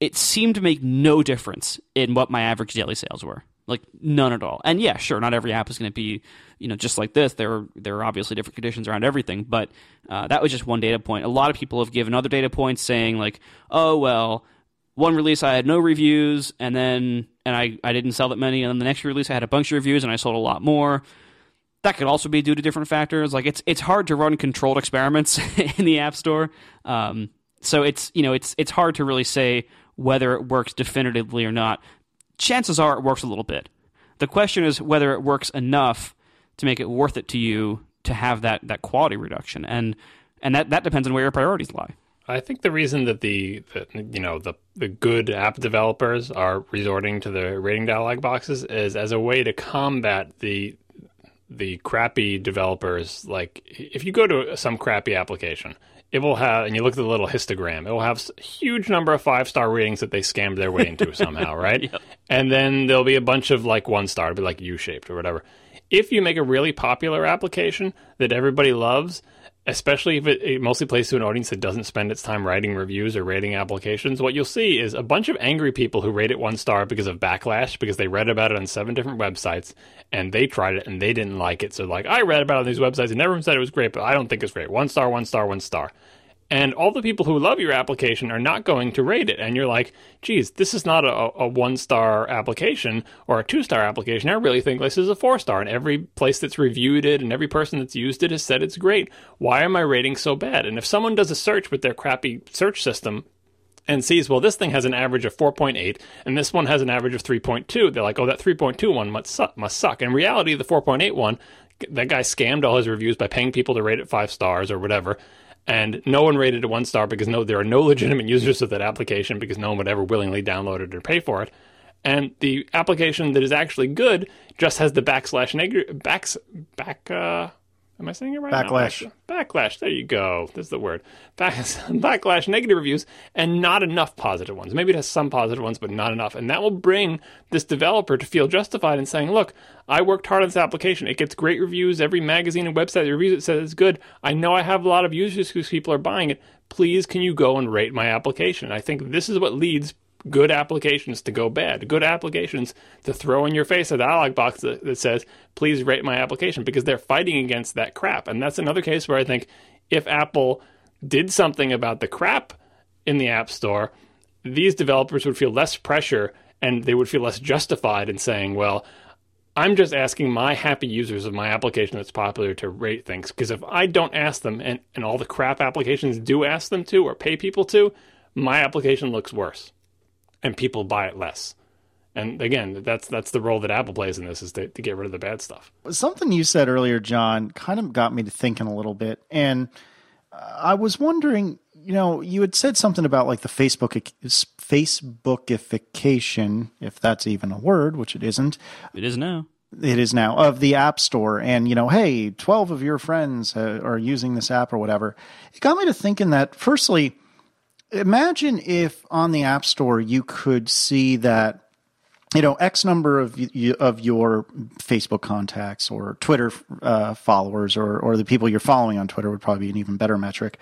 it seemed to make no difference in what my average daily sales were. Like none at all. And yeah, sure, not every app is going to be, you know, just like this. There are there are obviously different conditions around everything, but uh, that was just one data point. A lot of people have given other data points saying like, oh well, one release I had no reviews, and then and I I didn't sell that many, and then the next release I had a bunch of reviews and I sold a lot more. That could also be due to different factors. Like it's it's hard to run controlled experiments in the App Store. Um, so it's you know it's it's hard to really say whether it works definitively or not. Chances are it works a little bit. The question is whether it works enough to make it worth it to you to have that that quality reduction, and and that that depends on where your priorities lie. I think the reason that the, the, you know the the good app developers are resorting to the rating dialog boxes is as a way to combat the the crappy developers, like if you go to some crappy application, it will have, and you look at the little histogram, it will have a huge number of five star ratings that they scammed their way into somehow, right? Yep. And then there'll be a bunch of like one star, it'll be like U shaped or whatever. If you make a really popular application that everybody loves, especially if it, it, mostly plays to an audience that doesn't spend its time writing reviews or rating applications, what you'll see is a bunch of angry people who rate it one star because of backlash, because they read about it on seven different websites and they tried it and they didn't like it. So, like, I read about it on these websites and everyone said it was great, but I don't think it's great. One star, one star, one star. And all the people who love your application are not going to rate it. And you're like, geez, this is not a, a one star application or a two star application. I really think this is a four star. And every place that's reviewed it and every person that's used it has said it's great. Why am I rating so bad? And if someone does a search with their crappy search system, and sees, well, this thing has an average of 4.8 and this one has an average of 3.2. They're like, oh, that 3.2 one must suck. Must suck. In reality, the 4.8 one, that guy scammed all his reviews by paying people to rate it five stars or whatever and no one rated it one star because no, there are no legitimate users of that application because no one would ever willingly download it or pay for it. And the application that is actually good just has the backslash negative backs back uh, Am I saying it right? Backlash. Backlash. There you go. That's the word. Back, backlash, negative reviews, and not enough positive ones. Maybe it has some positive ones, but not enough. And that will bring this developer to feel justified in saying, look, I worked hard on this application. It gets great reviews. Every magazine and website that reviews it says it's good. I know I have a lot of users because people are buying it. Please, can you go and rate my application? I think this is what leads good applications to go bad, good applications to throw in your face a dialog box that, that, says, please rate my application, because they're fighting against that crap. And that's another case where I think if Apple did something about the crap in the App Store, these developers would feel less pressure and they would feel less justified in saying, well, I'm just asking my happy users of my application that's popular to rate things. Because if I don't ask them and, and all the crap applications do ask them to or pay people to, my application looks worse and people buy it less. And again, that's that's the role that Apple plays in this is to, to get rid of the bad stuff. Something you said earlier, John, kind of got me to thinking a little bit, and I was wondering, you know, you had said something about like the Facebook Facebookification, if that's even a word, which it isn't. It is now. It is now of the App Store, and you know, hey, twelve of your friends uh, are using this app or whatever. It got me to thinking that, firstly imagine if on the App Store you could see that you know X number of of your Facebook contacts or Twitter uh, followers or or the people you're following on Twitter would probably be an even better metric.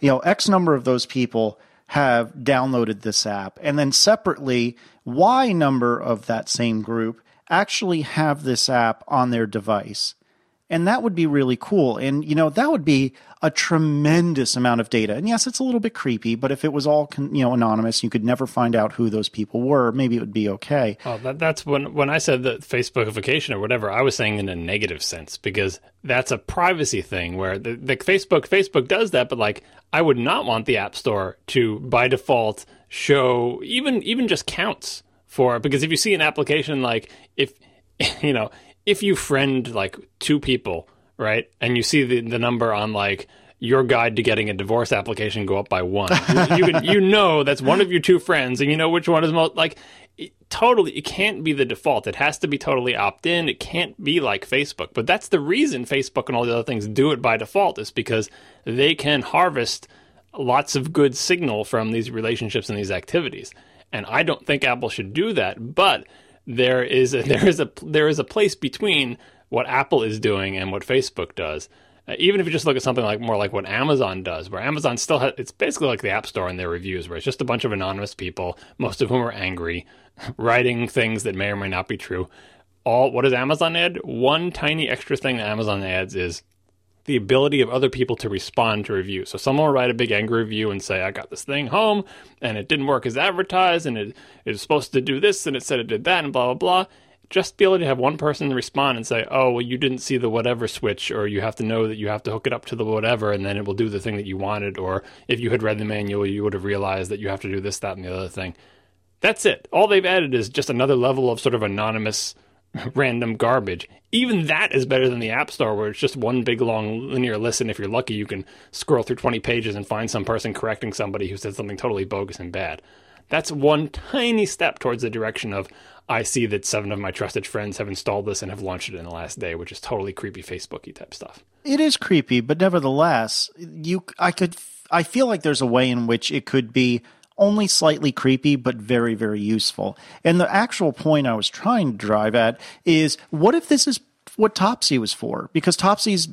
You know, X number of those people have downloaded this app, and then separately, Y number of that same group actually have this app on their device. And that would be really cool. And, you know, that would be a tremendous amount of data. And yes, it's a little bit creepy, but if it was all, you know, anonymous, you could never find out who those people were, maybe it would be okay. Oh, that, that's when, when I said that Facebookification or whatever, I was saying in a negative sense because that's a privacy thing where the, the Facebook, Facebook does that, but like, I would not want the App Store to, by default, show even, even just counts for, because if you see an application like, if, you know, if you friend like two people, right, and you see the, the number on like your guide to getting a divorce application go up by one, you, you, you know that's one of your two friends, and you know which one is most like. It, totally, it can't be the default. It has to be totally opt in. It can't be like Facebook. But that's the reason Facebook and all the other things do it by default is because they can harvest lots of good signal from these relationships and these activities. And I don't think Apple should do that. But there is a, there is a there is a place between what Apple is doing and what Facebook does. Uh, even if you just look at something like more like what Amazon does, where Amazon still has it's basically like the App Store in their reviews, where it's just a bunch of anonymous people, most of whom are angry, writing things that may or may not be true. All what does Amazon add? One tiny extra thing that Amazon adds is the ability of other people to respond to reviews. So someone will write a big angry review and say, I got this thing home and it didn't work as advertised and it, it was supposed to do this and it said it did that and blah, blah, blah. Just be able to have one person respond and say, oh, well, you didn't see the whatever switch or you have to know that you have to hook it up to the whatever and then it will do the thing that you wanted. Or if you had read the manual, you would have realized that you have to do this, that, and the other thing. That's it. All they've added is just another level of sort of anonymous random garbage. Even that is better than the App Store, where it's just one big long linear list. And if you're lucky, you can scroll through 20 pages and find some person correcting somebody who said something totally bogus and bad. That's one tiny step towards the direction of I see that seven of my trusted friends have installed this and have launched it in the last day, which is totally creepy Facebooky type stuff. It is creepy, but nevertheless, you I could I feel like there's a way in which it could be only slightly creepy, but very, very useful. And the actual point I was trying to drive at is what if this is what Topsy was for because Topsy's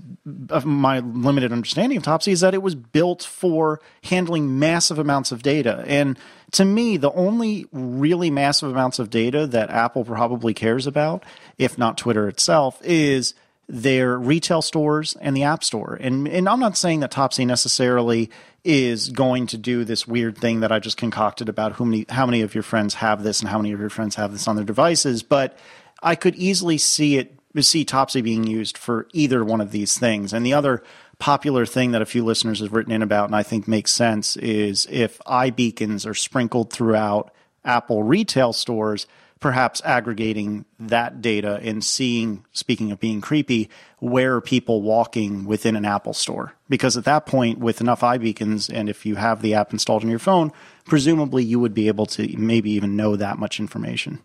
my limited understanding of Topsy is that it was built for handling massive amounts of data. And to me, the only really massive amounts of data that Apple probably cares about, if not Twitter itself, is their retail stores and the App Store. And and I'm not saying that Topsy necessarily is going to do this weird thing that I just concocted about how many how many of your friends have this and how many of your friends have this on their devices, but I could easily see it see Topsy being used for either one of these things. And the other popular thing that a few listeners have written in about, and I think makes sense, is if iBeacons are sprinkled throughout Apple retail stores, perhaps aggregating that data and seeing, speaking of being creepy, where are people walking within an Apple store? Because at that point, with enough iBeacons, and if you have the app installed on your phone, presumably you would be able to maybe even know that much information.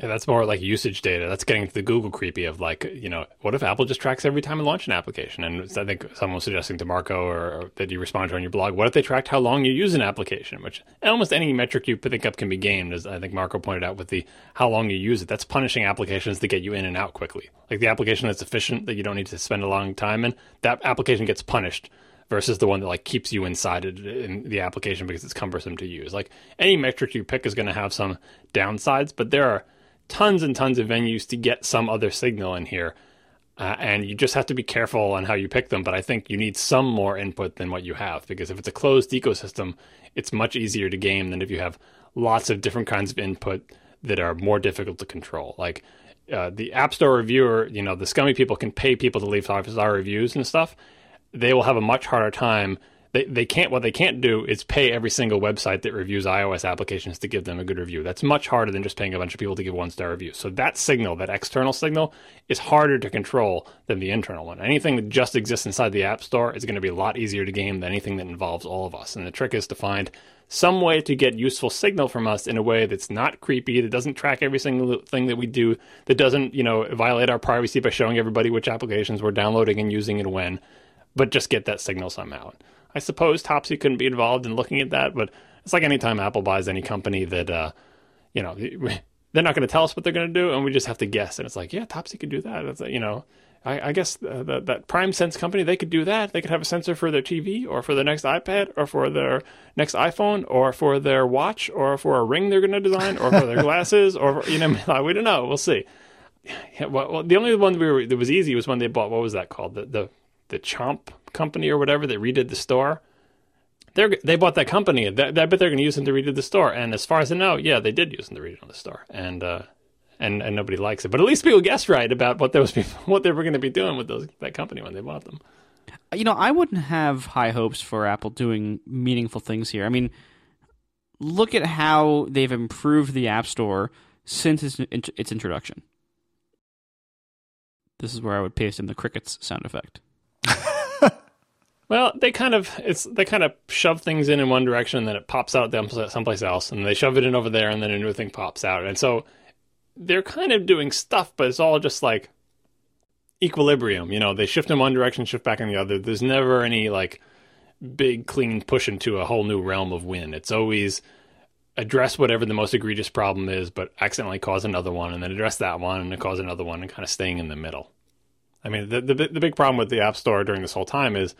Yeah, that's more like usage data. That's getting to the Google creepy of like, you know, what if Apple just tracks every time you launch an application? And I think someone was suggesting to Marco or, or that you responded to on your blog, what if they tracked how long you use an application? Which almost any metric you think up can be gamed, as I think Marco pointed out with the how long you use it. That's punishing applications that get you in and out quickly. Like the application that's efficient that you don't need to spend a long time in, that application gets punished versus the one that like keeps you inside in the application because it's cumbersome to use. Like any metric you pick is going to have some downsides, but there are tons and tons of venues to get some other signal in here. Uh, and you just have to be careful on how you pick them. But I think you need some more input than what you have because if it's a closed ecosystem, it's much easier to game than if you have lots of different kinds of input that are more difficult to control. Like uh, the App Store reviewer, you know, the scummy people can pay people to leave five star reviews and stuff. They will have a much harder time they, they can't what they can't do is pay every single website that reviews iOS applications to give them a good review. That's much harder than just paying a bunch of people to give one star reviews. So that signal, that external signal, is harder to control than the internal one. Anything that just exists inside the App Store is going to be a lot easier to game than anything that involves all of us. And the trick is to find some way to get useful signal from us in a way that's not creepy, that doesn't track every single thing that we do, that doesn't, you know, violate our privacy by showing everybody which applications we're downloading and using and when, but just get that signal somehow. I suppose Topsy couldn't be involved in looking at that, but it's like anytime Apple buys any company that, uh, you know, they're not going to tell us what they're going to do, and we just have to guess. And it's like, yeah, Topsy could do that. It's, you know, I, I guess uh, the, that PrimeSense company they could do that. They could have a sensor for their TV, or for their next iPad, or for their next iPhone, or for their watch, or for a ring they're going to design, or for their glasses, or you know, we don't know. We'll see. Yeah, well, well, the only one we were, that was easy was when they bought what was that called the the the Chomp company or whatever that redid the store. They they bought that company. I bet they're going to use them to redo the store. And as far as I know, yeah, they did use them to redo the store. And uh, and and nobody likes it. But at least people guessed right about what those people, what they were going to be doing with those that company when they bought them. You know, I wouldn't have high hopes for Apple doing meaningful things here. I mean, look at how they've improved the App Store since its, its introduction. This is where I would paste in the crickets sound effect. Well, they kind of it's they kind of shove things in in one direction, and then it pops out someplace else, and they shove it in over there, and then a new thing pops out, and so they're kind of doing stuff, but it's all just like equilibrium. You know, they shift in one direction, shift back in the other. There's never any like big clean push into a whole new realm of win. It's always address whatever the most egregious problem is, but accidentally cause another one, and then address that one, and then cause another one, and kind of staying in the middle. I mean, the, the the big problem with the App Store during this whole time is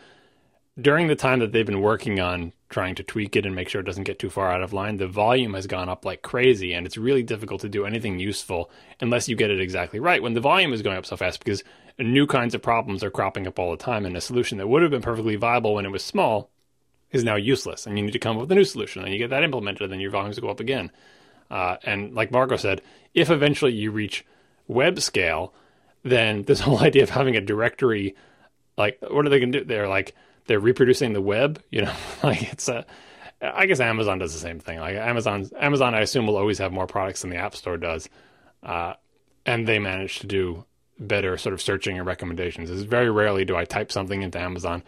during the time that they've been working on trying to tweak it and make sure it doesn't get too far out of line, the volume has gone up like crazy, and it's really difficult to do anything useful unless you get it exactly right. When the volume is going up so fast, because new kinds of problems are cropping up all the time, and a solution that would have been perfectly viable when it was small is now useless, and you need to come up with a new solution. And you get that implemented, and then your volumes go up again. Uh, and like Marco said, if eventually you reach web scale, then this whole idea of having a directory, like what are they going to do? They're like they're reproducing the web. You know, like it's a. I guess Amazon does the same thing. Like Amazon, Amazon, I assume will always have more products than the App Store does, uh, and they manage to do better sort of searching and recommendations. It's very rarely do I type something into Amazon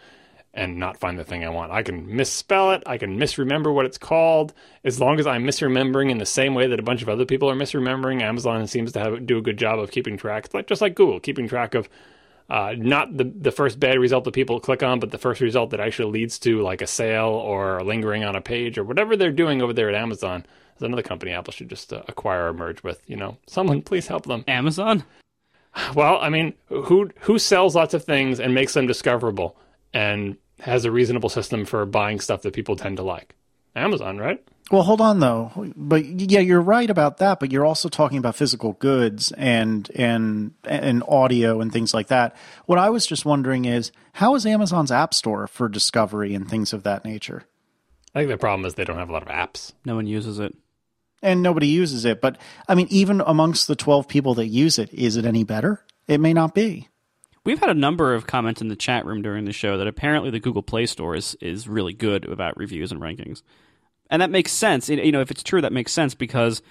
and not find the thing I want. I can misspell it. I can misremember what it's called. As long as I'm misremembering in the same way that a bunch of other people are misremembering, Amazon seems to have do a good job of keeping track. It's like just like Google, keeping track of uh, not the the first bad result that people click on, but the first result that actually leads to like a sale or lingering on a page or whatever they're doing over there at Amazon. There's another company Apple should just uh, acquire or merge with. You know, someone please help them. Amazon. Well, I mean, who who sells lots of things and makes them discoverable and has a reasonable system for buying stuff that people tend to like? Amazon, right? Well, hold on though. But yeah, you're right about that. But you're also talking about physical goods and and and audio and things like that. What I was just wondering is how is Amazon's App Store for discovery and things of that nature? I think the problem is they don't have a lot of apps. No one uses it. And nobody uses it. But I mean, even amongst the 12 people that use it, is it any better? It may not be. We've had a number of comments in the chat room during the show that apparently the Google Play Store is, is really good about reviews and rankings. And that makes sense. You know, if it's true, that makes sense because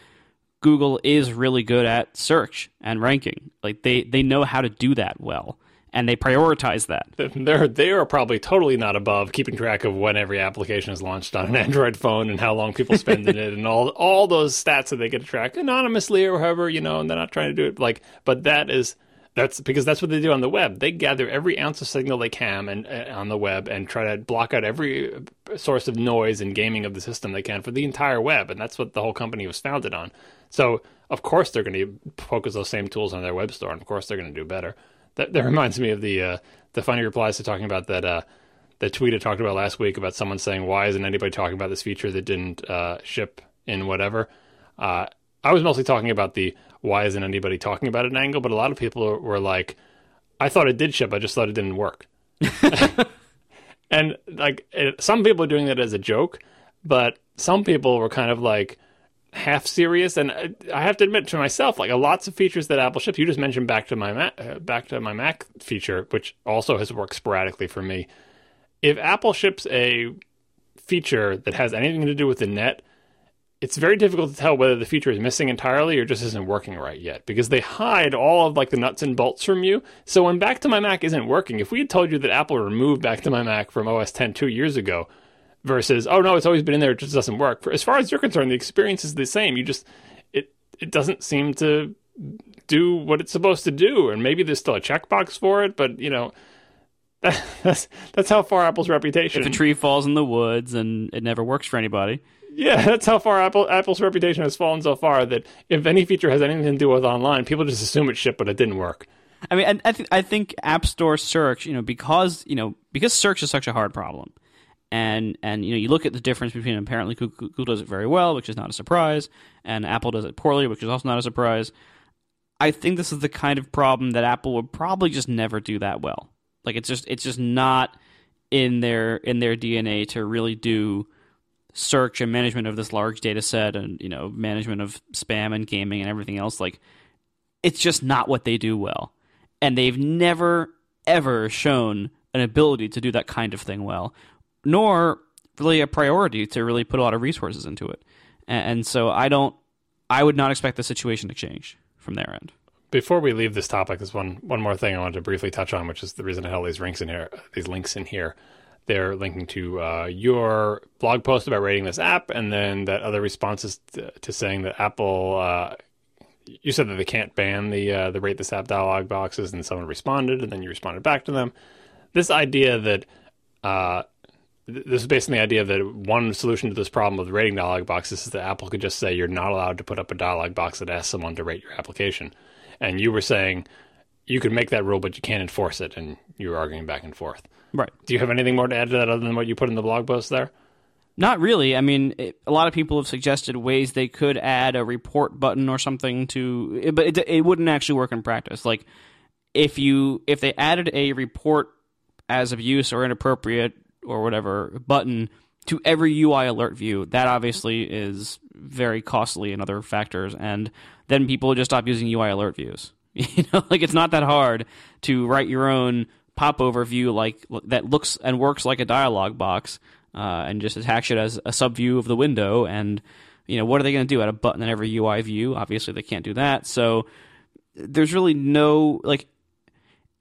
Google is really good at search and ranking. Like they, they know how to do that well and they prioritize that. They're they are probably totally not above keeping track of when every application is launched on an Android phone and how long people spend in it and all all those stats that they get to track anonymously or however you know, and they're not trying to do it like. But that is that's because that's what they do on the web. They gather every ounce of signal they can and uh, on the web and try to block out every source of noise and gaming of the system they can for the entire web, and that's what the whole company was founded on. So of course they're going to focus those same tools on their web store, and of course they're going to do better. That, that reminds me of the uh, the funny replies to talking about that uh, the tweet I talked about last week about someone saying why isn't anybody talking about this feature that didn't uh, ship in whatever. Uh, I was mostly talking about the why isn't anybody talking about it angle, but a lot of people were like, I thought it did ship, I just thought it didn't work. and like it, some people are doing that as a joke, but some people were kind of like half serious. And I have to admit to myself, like lots of features that Apple ships. You just mentioned back to my Mac, uh, back to my Mac feature, which also has worked sporadically for me. If Apple ships a feature that has anything to do with the net, it's very difficult to tell whether the feature is missing entirely or just isn't working right yet because they hide all of like the nuts and bolts from you. So when Back to My Mac isn't working, if we had told you that Apple removed Back to My Mac from OS 10 two years ago, versus oh no it's always been in there it just doesn't work For, as far as you're concerned the experience is the same you just it it doesn't seem to do what it's supposed to do and maybe there's still a checkbox for it but you know that's that's how far apple's reputation if a tree falls in the woods and it never works for anybody yeah that's how far apple apple's reputation has fallen so far that if any feature has anything to do with online people just assume it's shipped but it didn't work i mean I, I, I think app store search you know because you know because search is such a hard problem and and you know you look at the difference between apparently Google does it very well, which is not a surprise, and Apple does it poorly, which is also not a surprise. I think this is the kind of problem that Apple would probably just never do that well. Like it's just it's just not in their in their DNA to really do search and management of this large data set and you know management of spam and gaming and everything else like it's just not what they do well and they've never ever shown an ability to do that kind of thing well nor really a priority to really put a lot of resources into it. And, so I don't, I would not expect the situation to change from their end. Before we leave this topic, there's one one more thing I wanted to briefly touch on, which is the reason I have these links in here. These links in here, they're linking to uh, your blog post about rating this app, and then that other responses to, to saying that Apple. Uh, you said that they can't ban the uh, the rate this app dialog boxes, and someone responded, and then you responded back to them. This idea that uh, this is based on the idea that one solution to this problem with rating dialog boxes is that Apple could just say you're not allowed to put up a dialog box that asks someone to rate your application. And you were saying you could make that rule, but you can't enforce it, and you were arguing back and forth. Right. Do you have anything more to add to that other than what you put in the blog post there? Not really. I mean, it, a lot of people have suggested ways they could add a report button or something to, but it, it wouldn't actually work in practice. Like if you if they added a report as abuse or inappropriate or whatever button to every UI alert view, that obviously is very costly and other factors. And then people just stop using UI alert views. You know, like it's not that hard to write your own popover view like that looks and works like a dialog box, uh, and just attach it as a sub view of the window. And you know, what are they going to do? Add a button in every UI view? Obviously, they can't do that. So there's really no like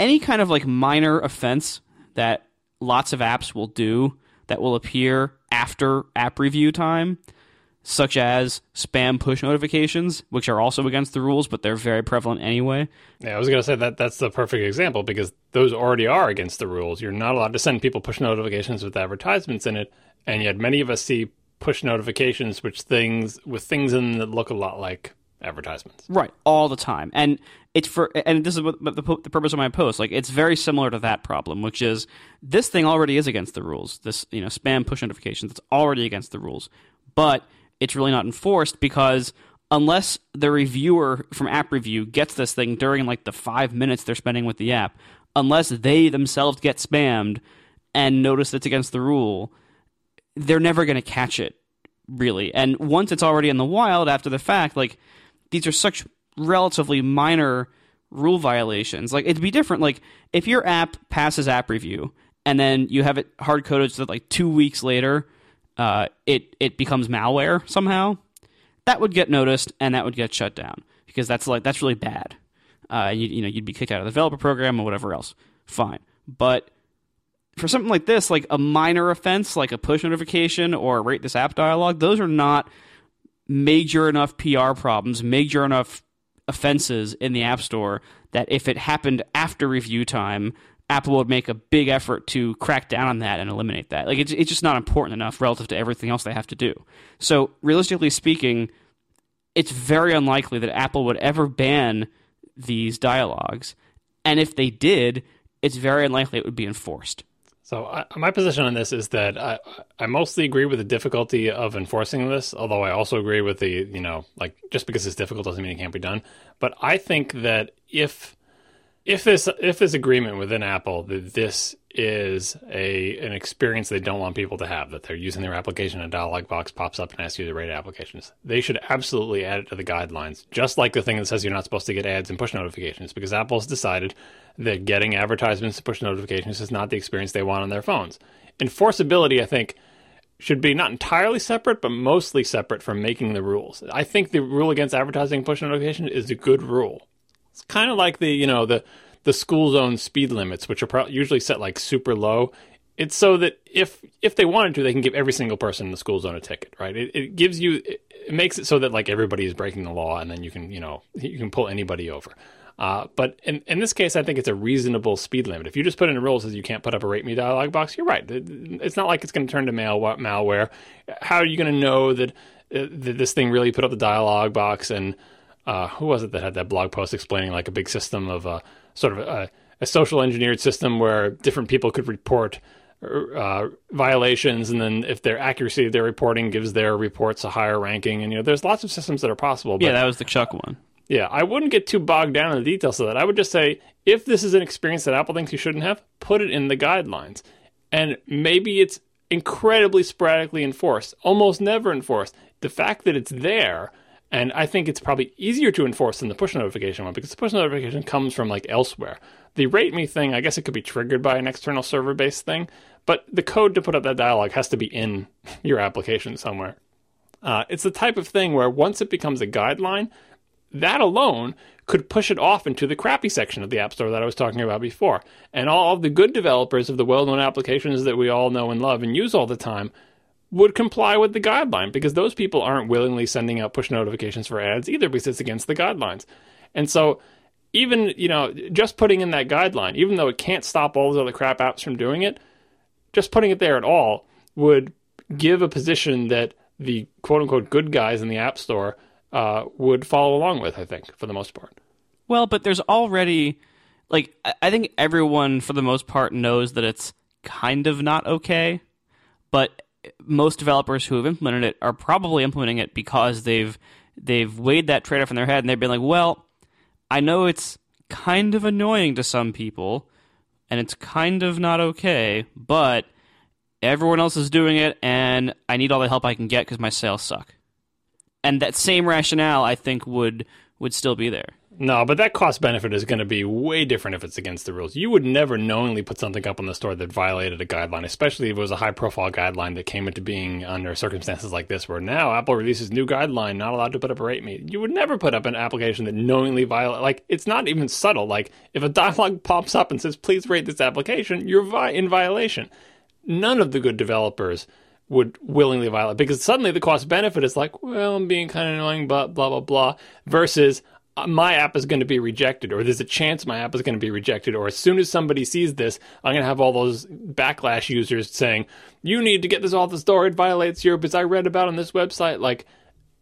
any kind of like minor offense that lots of apps will do that will appear after app review time, such as spam push notifications, which are also against the rules, but they're very prevalent anyway. Yeah, I was going to say that that's the perfect example because those already are against the rules. You're not allowed to send people push notifications with advertisements in it, and yet many of us see push notifications which things with things in them that look a lot like advertisements. Right, all the time, and it's for and this is what the, the purpose of my post. Like, it's very similar to that problem, which is this thing already is against the rules. This you know spam push notifications, it's already against the rules, but it's really not enforced because unless the reviewer from app review gets this thing during like the five minutes they're spending with the app, unless they themselves get spammed and notice it's against the rule, they're never going to catch it really. And once it's already in the wild after the fact, like these are such relatively minor rule violations. Like it'd be different. Like if your app passes app review and then you have it hard coded so that like two weeks later, uh, it it becomes malware somehow, that would get noticed and that would get shut down because that's like that's really bad. Uh, you, you know you'd be kicked out of the developer program or whatever else. Fine, but for something like this, like a minor offense, like a push notification or rate this app dialog, those are not major enough PR problems, major enough offenses in the App Store that if it happened after review time, Apple would make a big effort to crack down on that and eliminate that. Like it's it's just not important enough relative to everything else they have to do. So realistically speaking, it's very unlikely that Apple would ever ban these dialogues, and if they did, it's very unlikely it would be enforced. So I, my position on this is that I, I mostly agree with the difficulty of enforcing this, although I also agree with the you know like just because it's difficult doesn't mean it can't be done. But I think that if if this if this agreement within Apple that this is a an experience they don't want people to have that they're using their application a dialog box pops up and asks you to rate applications they should absolutely add it to the guidelines just like the thing that says you're not supposed to get ads and push notifications because Apple's decided that getting advertisements and push notifications is not the experience they want on their phones. Enforceability I think should be not entirely separate but mostly separate from making the rules. I think the rule against advertising push notification is a good rule it's kind of like the you know the the school zone speed limits, which are pro- usually set like super low. It's so that if if they wanted to, they can give every single person in the school zone a ticket, right? It, it gives you, it makes it so that like everybody is breaking the law, and then you can you know you can pull anybody over. Uh, but in, in this case, I think it's a reasonable speed limit. If you just put in a rule that says you can't put up a rate me dialog box, you're right. It's not like it's going to turn to mail, malware. How are you going to know that, uh, that this thing really put up the dialog box? And uh, who was it that had that blog post explaining like a big system of uh, sort of a, a social engineered system where different people could report uh, violations, and then if their accuracy of their reporting gives their reports a higher ranking, and you know, there's lots of systems that are possible. But, yeah, that was the Chuck one. Yeah, I wouldn't get too bogged down in the details of that. I would just say if this is an experience that Apple thinks you shouldn't have, put it in the guidelines, and maybe it's incredibly sporadically enforced, almost never enforced. The fact that it's there and I think it's probably easier to enforce than the push notification one because the push notification comes from like elsewhere. The rate me thing, I guess it could be triggered by an external server based thing, but the code to put up that dialog has to be in your application somewhere. Uh, it's the type of thing where once it becomes a guideline, that alone could push it off into the crappy section of the App Store that I was talking about before. And all of the good developers of the well known applications that we all know and love and use all the time would comply with the guideline because those people aren't willingly sending out push notifications for ads either because it's against the guidelines. And so even, you know, just putting in that guideline, even though it can't stop all those other crap apps from doing it, just putting it there at all would give a position that the quote unquote good guys in the App Store uh, would follow along with, I think, for the most part. Well, but there's already, like, I think everyone for the most part knows that it's kind of not okay, but most developers who have implemented it are probably implementing it because they've they've weighed that trade off in their head and they've been like, well, I know it's kind of annoying to some people and it's kind of not okay, but everyone else is doing it and I need all the help I can get because my sales suck. And that same rationale, I think, would would still be there. No, but that cost benefit is going to be way different if it's against the rules. You would never knowingly put something up on the store that violated a guideline, especially if it was a high profile guideline that came into being under circumstances like this, where now Apple releases new guideline, not allowed to put up a rate me. You would never put up an application that knowingly violate. Like it's not even subtle. Like if a dialog pops up and says please rate this application, you're vi- in violation. None of the good developers would willingly violate because suddenly the cost benefit is like, well, I'm being kind of annoying, but blah blah blah. Versus my app is going to be rejected, or there's a chance my app is going to be rejected, or as soon as somebody sees this, I'm going to have all those backlash users saying, "You need to get this off the store. It violates your." Because I read about on this website, like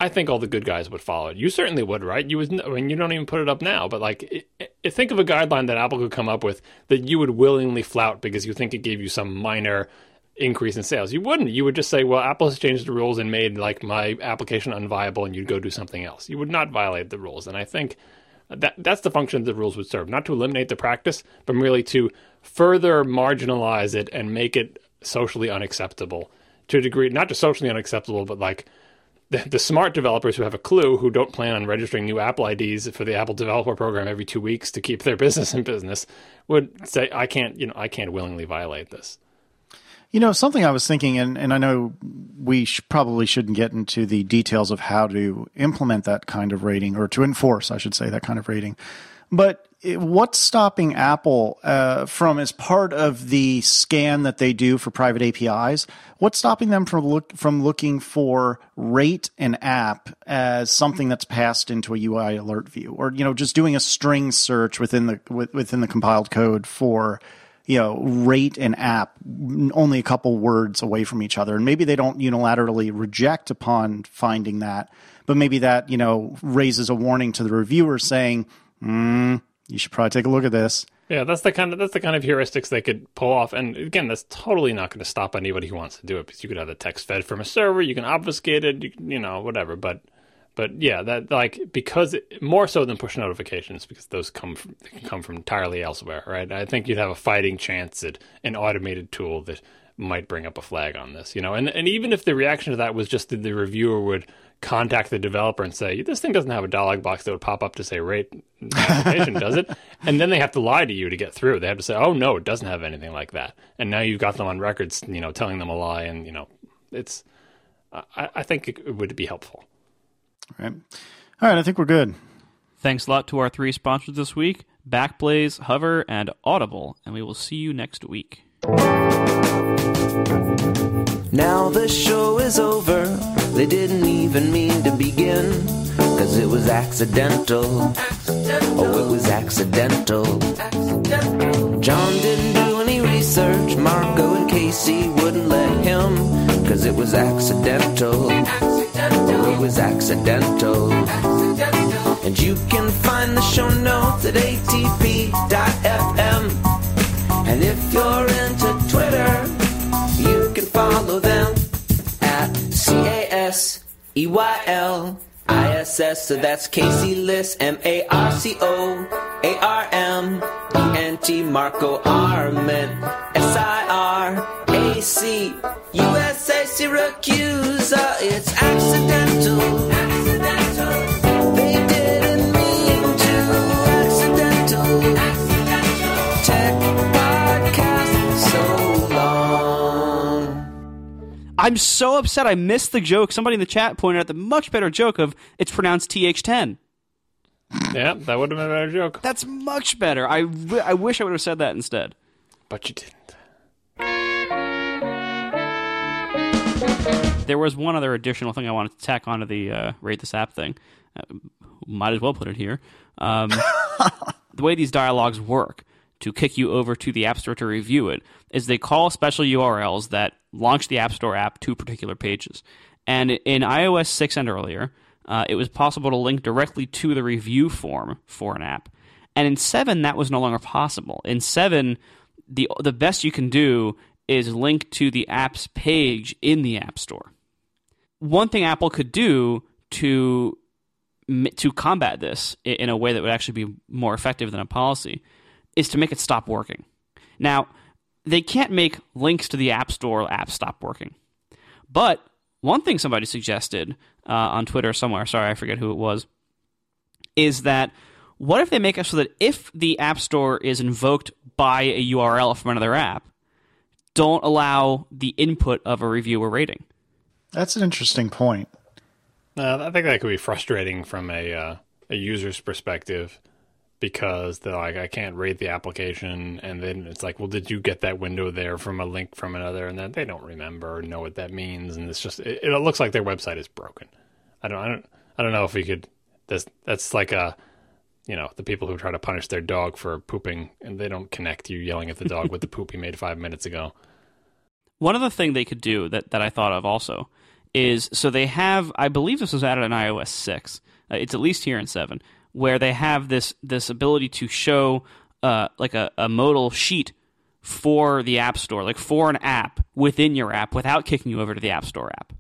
I think all the good guys would follow it. You certainly would, right? You would. I mean, you don't even put it up now, but like, it, it, think of a guideline that Apple could come up with that you would willingly flout because you think it gave you some minor increase in sales. You wouldn't. You would just say, "Well, Apple has changed the rules and made like my application unviable," and you'd go do something else. You would not violate the rules, and I think that that's the function the rules would serve, not to eliminate the practice, but merely to further marginalize it and make it socially unacceptable to a degree, not just socially unacceptable, but like the, the, smart developers who have a clue who don't plan on registering new Apple IDs for the Apple Developer Program every two weeks to keep their business in business would say, I can't, you know, I can't willingly violate this. You know, something I was thinking, and, and I know we sh- probably shouldn't get into the details of how to implement that kind of rating or to enforce, I should say, that kind of rating. But what's stopping Apple uh, from, as part of the scan that they do for private APIs, what's stopping them from look from looking for rate an app as something that's passed into a UI alert view, or you know, just doing a string search within the within the compiled code for you know, rate an app only a couple words away from each other. And maybe they don't unilaterally reject upon finding that, but maybe that, you know, raises a warning to the reviewer saying, mm, you should probably take a look at this. Yeah, that's the kind of that's the kind of heuristics they could pull off. And again, that's totally not going to stop anybody who wants to do it because you could have the text fed from a server, you can obfuscate it, you, you know, whatever. But but yeah, that like because it, more so than push notifications because those come from can come from entirely elsewhere, right? I think you'd have a fighting chance at an automated tool that might bring up a flag on this, you know. And and even if the reaction to that was just that the reviewer would contact the developer and say, "This thing doesn't have a dialog box that would pop up to say rate application, does it?" And then they have to lie to you to get through. They have to say, "Oh no, it doesn't have anything like that." And now you've got them on records, you know, telling them a lie, and you know, it's. I, I think it would be helpful. All right. All right. I think we're good. Thanks a lot to our three sponsors this week Backblaze, Hover, and Audible. And we will see you next week. Now the show is over. They didn't even mean to begin. Cause it was accidental. accidental. Oh, it was accidental. accidental. John didn't do any research. Marco and Casey wouldn't let him. Cause it was accidental. accidental it was accidental. And you can find the show notes at atp.fm. And if you're into Twitter, you can follow them at C A S E Y L I S S. So that's Casey Liss, M A R C O A R M E N T Marco Arment S I R A C U S A Siracusa. Uh, it's accidental. Accidental. I'm so upset I missed the joke. Somebody in the chat pointed out the much better joke of it's pronounced TH10. Yeah, that would have been a better joke. That's much better. I, I wish I would have said that instead. But you didn't. There was one other additional thing I wanted to tack onto the uh, rate this app thing. Uh, might as well put it here. Um, the way these dialogues work to kick you over to the App Store to review it is they call special URLs that launch the App Store app to particular pages. And in iOS 6 and earlier, uh, it was possible to link directly to the review form for an app. And in 7, that was no longer possible. In 7, the, the best you can do is link to the app's page in the App Store one thing Apple could do to to combat this in a way that would actually be more effective than a policy is to make it stop working. Now, they can't make links to the App Store apps stop working. But one thing somebody suggested uh, on Twitter somewhere, sorry, I forget who it was, is that what if they make it so that if the App Store is invoked by a URL from another app, don't allow the input of a review or rating? That's an interesting point. Uh, I think that could be frustrating from a uh, a user's perspective because they're like, I can't rate the application, and then it's like, well, did you get that window there from a link from another, and then they don't remember or know what that means, and it's just it, it looks like their website is broken. I don't I don't I don't know if we could. That's that's like a you know the people who try to punish their dog for pooping and they don't connect you yelling at the dog with the poop he made five minutes ago. One other thing they could do that, that I thought of also is so they have I believe this was added in iOS six. Uh, it's at least here in seven, where they have this this ability to show uh, like a, a modal sheet for the App Store, like for an app within your app, without kicking you over to the App Store app.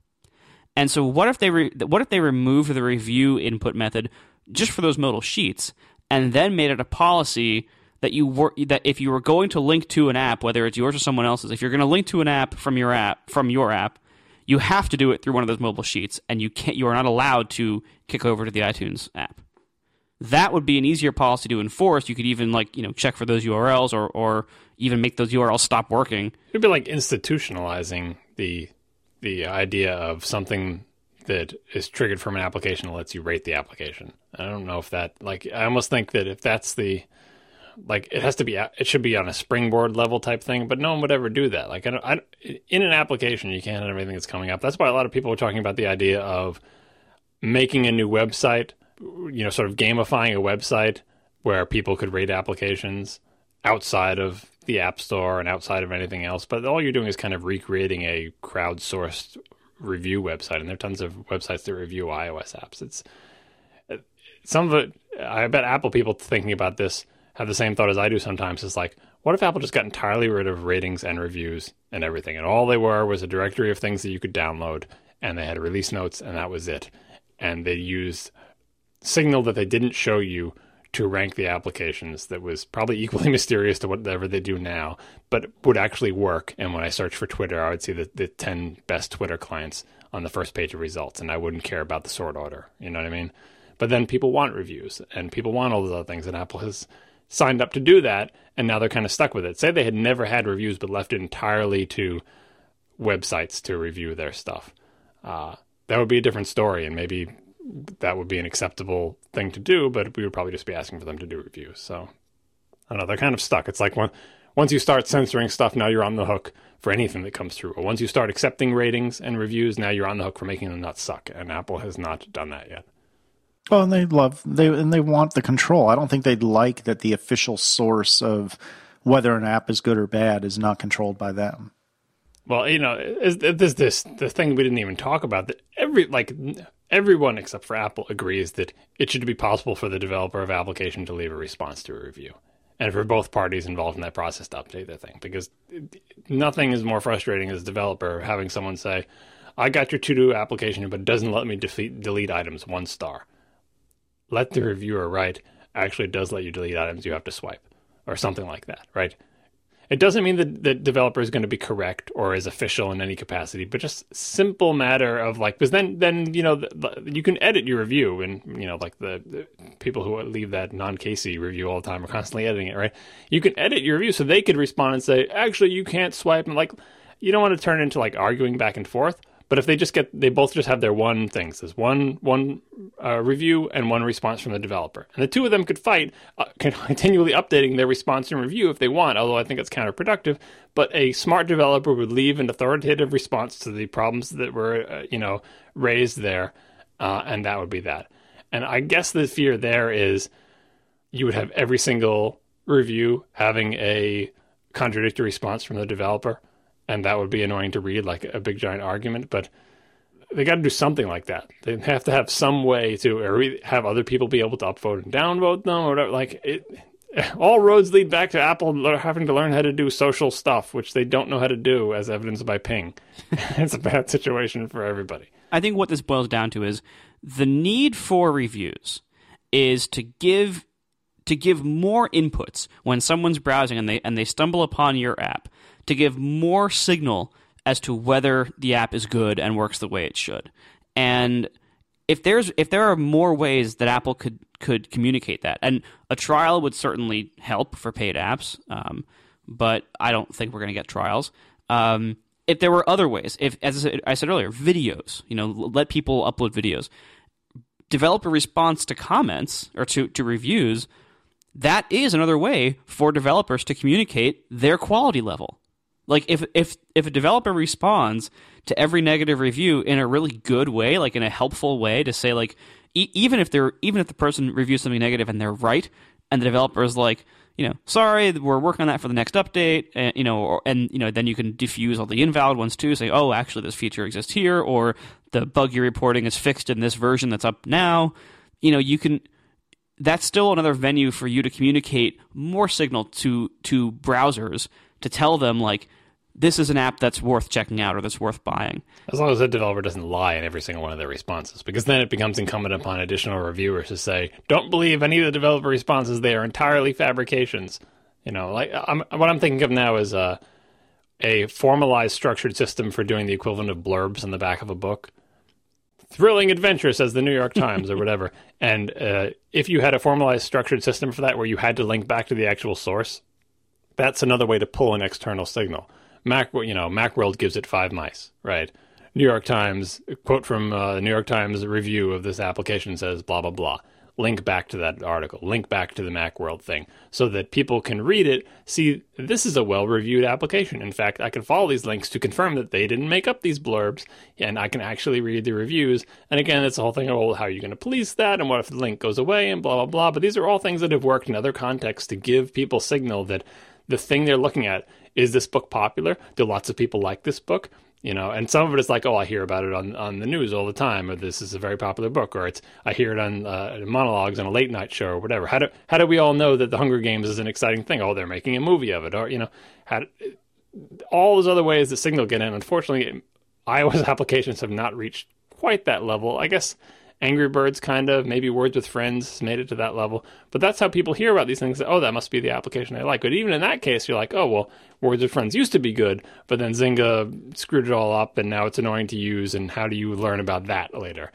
And so, what if they re- what if they removed the review input method just for those modal sheets, and then made it a policy that you were that if you were going to link to an app, whether it's yours or someone else's, if you're going to link to an app from your app from your app, you have to do it through one of those modal sheets, and you can't. You are not allowed to kick over to the iTunes app. That would be an easier policy to enforce. You could even like you know check for those URLs or or even make those URLs stop working. It'd be like institutionalizing the the idea of something that is triggered from an application that lets you rate the application. I don't know if that like I almost think that if that's the like it has to be it should be on a springboard level type thing, but no one would ever do that. Like I, don't, I in an application you can't have everything that's coming up. That's why a lot of people are talking about the idea of making a new website, you know, sort of gamifying a website where people could rate applications outside of the App Store and outside of anything else. But all you're doing is kind of recreating a crowdsourced review website, and there are tons of websites that review iOS apps. It's some of it. I bet Apple people thinking about this have the same thought as I do sometimes. It's like, what if Apple just got entirely rid of ratings and reviews and everything, and all they were was a directory of things that you could download, and they had release notes, and that was it. And they used signal that they didn't show you to rank the applications that was probably equally mysterious to whatever they do now, but would actually work. And when I search for Twitter, I would see the, the 10 best Twitter clients on the first page of results, and I wouldn't care about the sort order. You know what I mean? But then people want reviews, and people want all those other things, and Apple has signed up to do that, and now they're kind of stuck with it. Say they had never had reviews, but left it entirely to websites to review their stuff. Uh, that would be a different story, and maybe that would be an acceptable thing to do, but we would probably just be asking for them to do reviews. So I don't know, they're kind of stuck. It's like when, once you start censoring stuff, now you're on the hook for anything that comes through. Or once you start accepting ratings and reviews, now you're on the hook for making them not suck. And Apple has not done that yet. Oh, and they love they and they want the control. I don't think they'd like that the official source of whether an app is good or bad is not controlled by them. Well, you know, there's this the thing we didn't even talk about that every like everyone except for Apple agrees that it should be possible for the developer of application to leave a response to a review, and for both parties involved in that process to update their thing. Because nothing is more frustrating as a developer having someone say, "I got your to do application, but it doesn't let me defeat, delete items one star." Let the reviewer write. Actually, does let you delete items you have to swipe, or something like that, right? It doesn't mean that the developer is going to be correct or is official in any capacity, but just simple matter of like, because then, then you know, the, the, you can edit your review, and you know, like the, the people who leave that non-Casey review all the time are constantly editing it, right? You can edit your review so they could respond and say, actually, you can't swipe, and like, you don't want to turn into like arguing back and forth. But if they just get, they both just have their one thing. So there's one one uh, review and one response from the developer, and the two of them could fight, uh, continually updating their response and review if they want. Although I think it's counterproductive. But a smart developer would leave an authoritative response to the problems that were, uh, you know, raised there, uh, and that would be that. And I guess the fear there is you would have every single review having a contradictory response from the developer and that would be annoying to read like a big giant argument but they got to do something like that. They have to have some way to have other people be able to upvote and downvote them or whatever like it all roads lead back to apple having to learn how to do social stuff which they don't know how to do as evidenced by Ping. It's a bad situation for everybody. I think what this boils down to is the need for reviews is to give to give more inputs when someone's browsing and they and they stumble upon your app to give more signal as to whether the app is good and works the way it should. And if there's if there are more ways that Apple could could communicate that, and a trial would certainly help for paid apps, um, but I don't think we're going to get trials. Um, if there were other ways, if as I said earlier, videos, you know, let people upload videos, develop a response to comments or to to reviews. That is another way for developers to communicate their quality level. Like if if if a developer responds to every negative review in a really good way, like in a helpful way, to say like e- even if they're even if the person reviews something negative and they're right, and the developer is like, you know, sorry, we're working on that for the next update, and you know, or, and you know, then you can diffuse all the invalid ones too. Say, oh, actually, this feature exists here, or the bug you're reporting is fixed in this version that's up now. You know, you can. That's still another venue for you to communicate more signal to to browsers to tell them like this is an app that's worth checking out or that's worth buying. As long as the developer doesn't lie in every single one of their responses, because then it becomes incumbent upon additional reviewers to say, "Don't believe any of the developer responses; they are entirely fabrications." You know, like I'm, what I'm thinking of now is a a formalized, structured system for doing the equivalent of blurbs in the back of a book. Thrilling adventure, says the New York Times or whatever. And uh, if you had a formalized, structured system for that, where you had to link back to the actual source, that's another way to pull an external signal. Mac, you know, Macworld gives it five mice, right? New York Times quote from uh, New York Times review of this application says blah blah blah. Link back to that article. Link back to the Macworld thing, so that people can read it. See, this is a well-reviewed application. In fact, I can follow these links to confirm that they didn't make up these blurbs, and I can actually read the reviews. And again, it's the whole thing of well, how are you going to police that, and what if the link goes away, and blah blah blah. But these are all things that have worked in other contexts to give people signal that the thing they're looking at is this book popular? Do lots of people like this book? You know, and some of it is like, oh, I hear about it on, on the news all the time, or this is a very popular book, or it's I hear it on uh, monologues on a late night show, or whatever. How do how do we all know that the Hunger Games is an exciting thing? Oh, they're making a movie of it, or you know, how all those other ways that signal get in. Unfortunately, iOS applications have not reached quite that level. I guess Angry Birds kind of, maybe Words with Friends made it to that level. But that's how people hear about these things. Oh, that must be the application I like. But even in that case, you're like, oh, well, Words with Friends used to be good, but then Zynga screwed it all up and now it's annoying to use. And how do you learn about that later?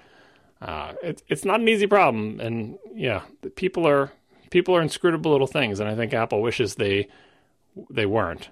Uh, it, it's not an easy problem. And yeah, people are people are inscrutable little things. And I think Apple wishes they they weren't.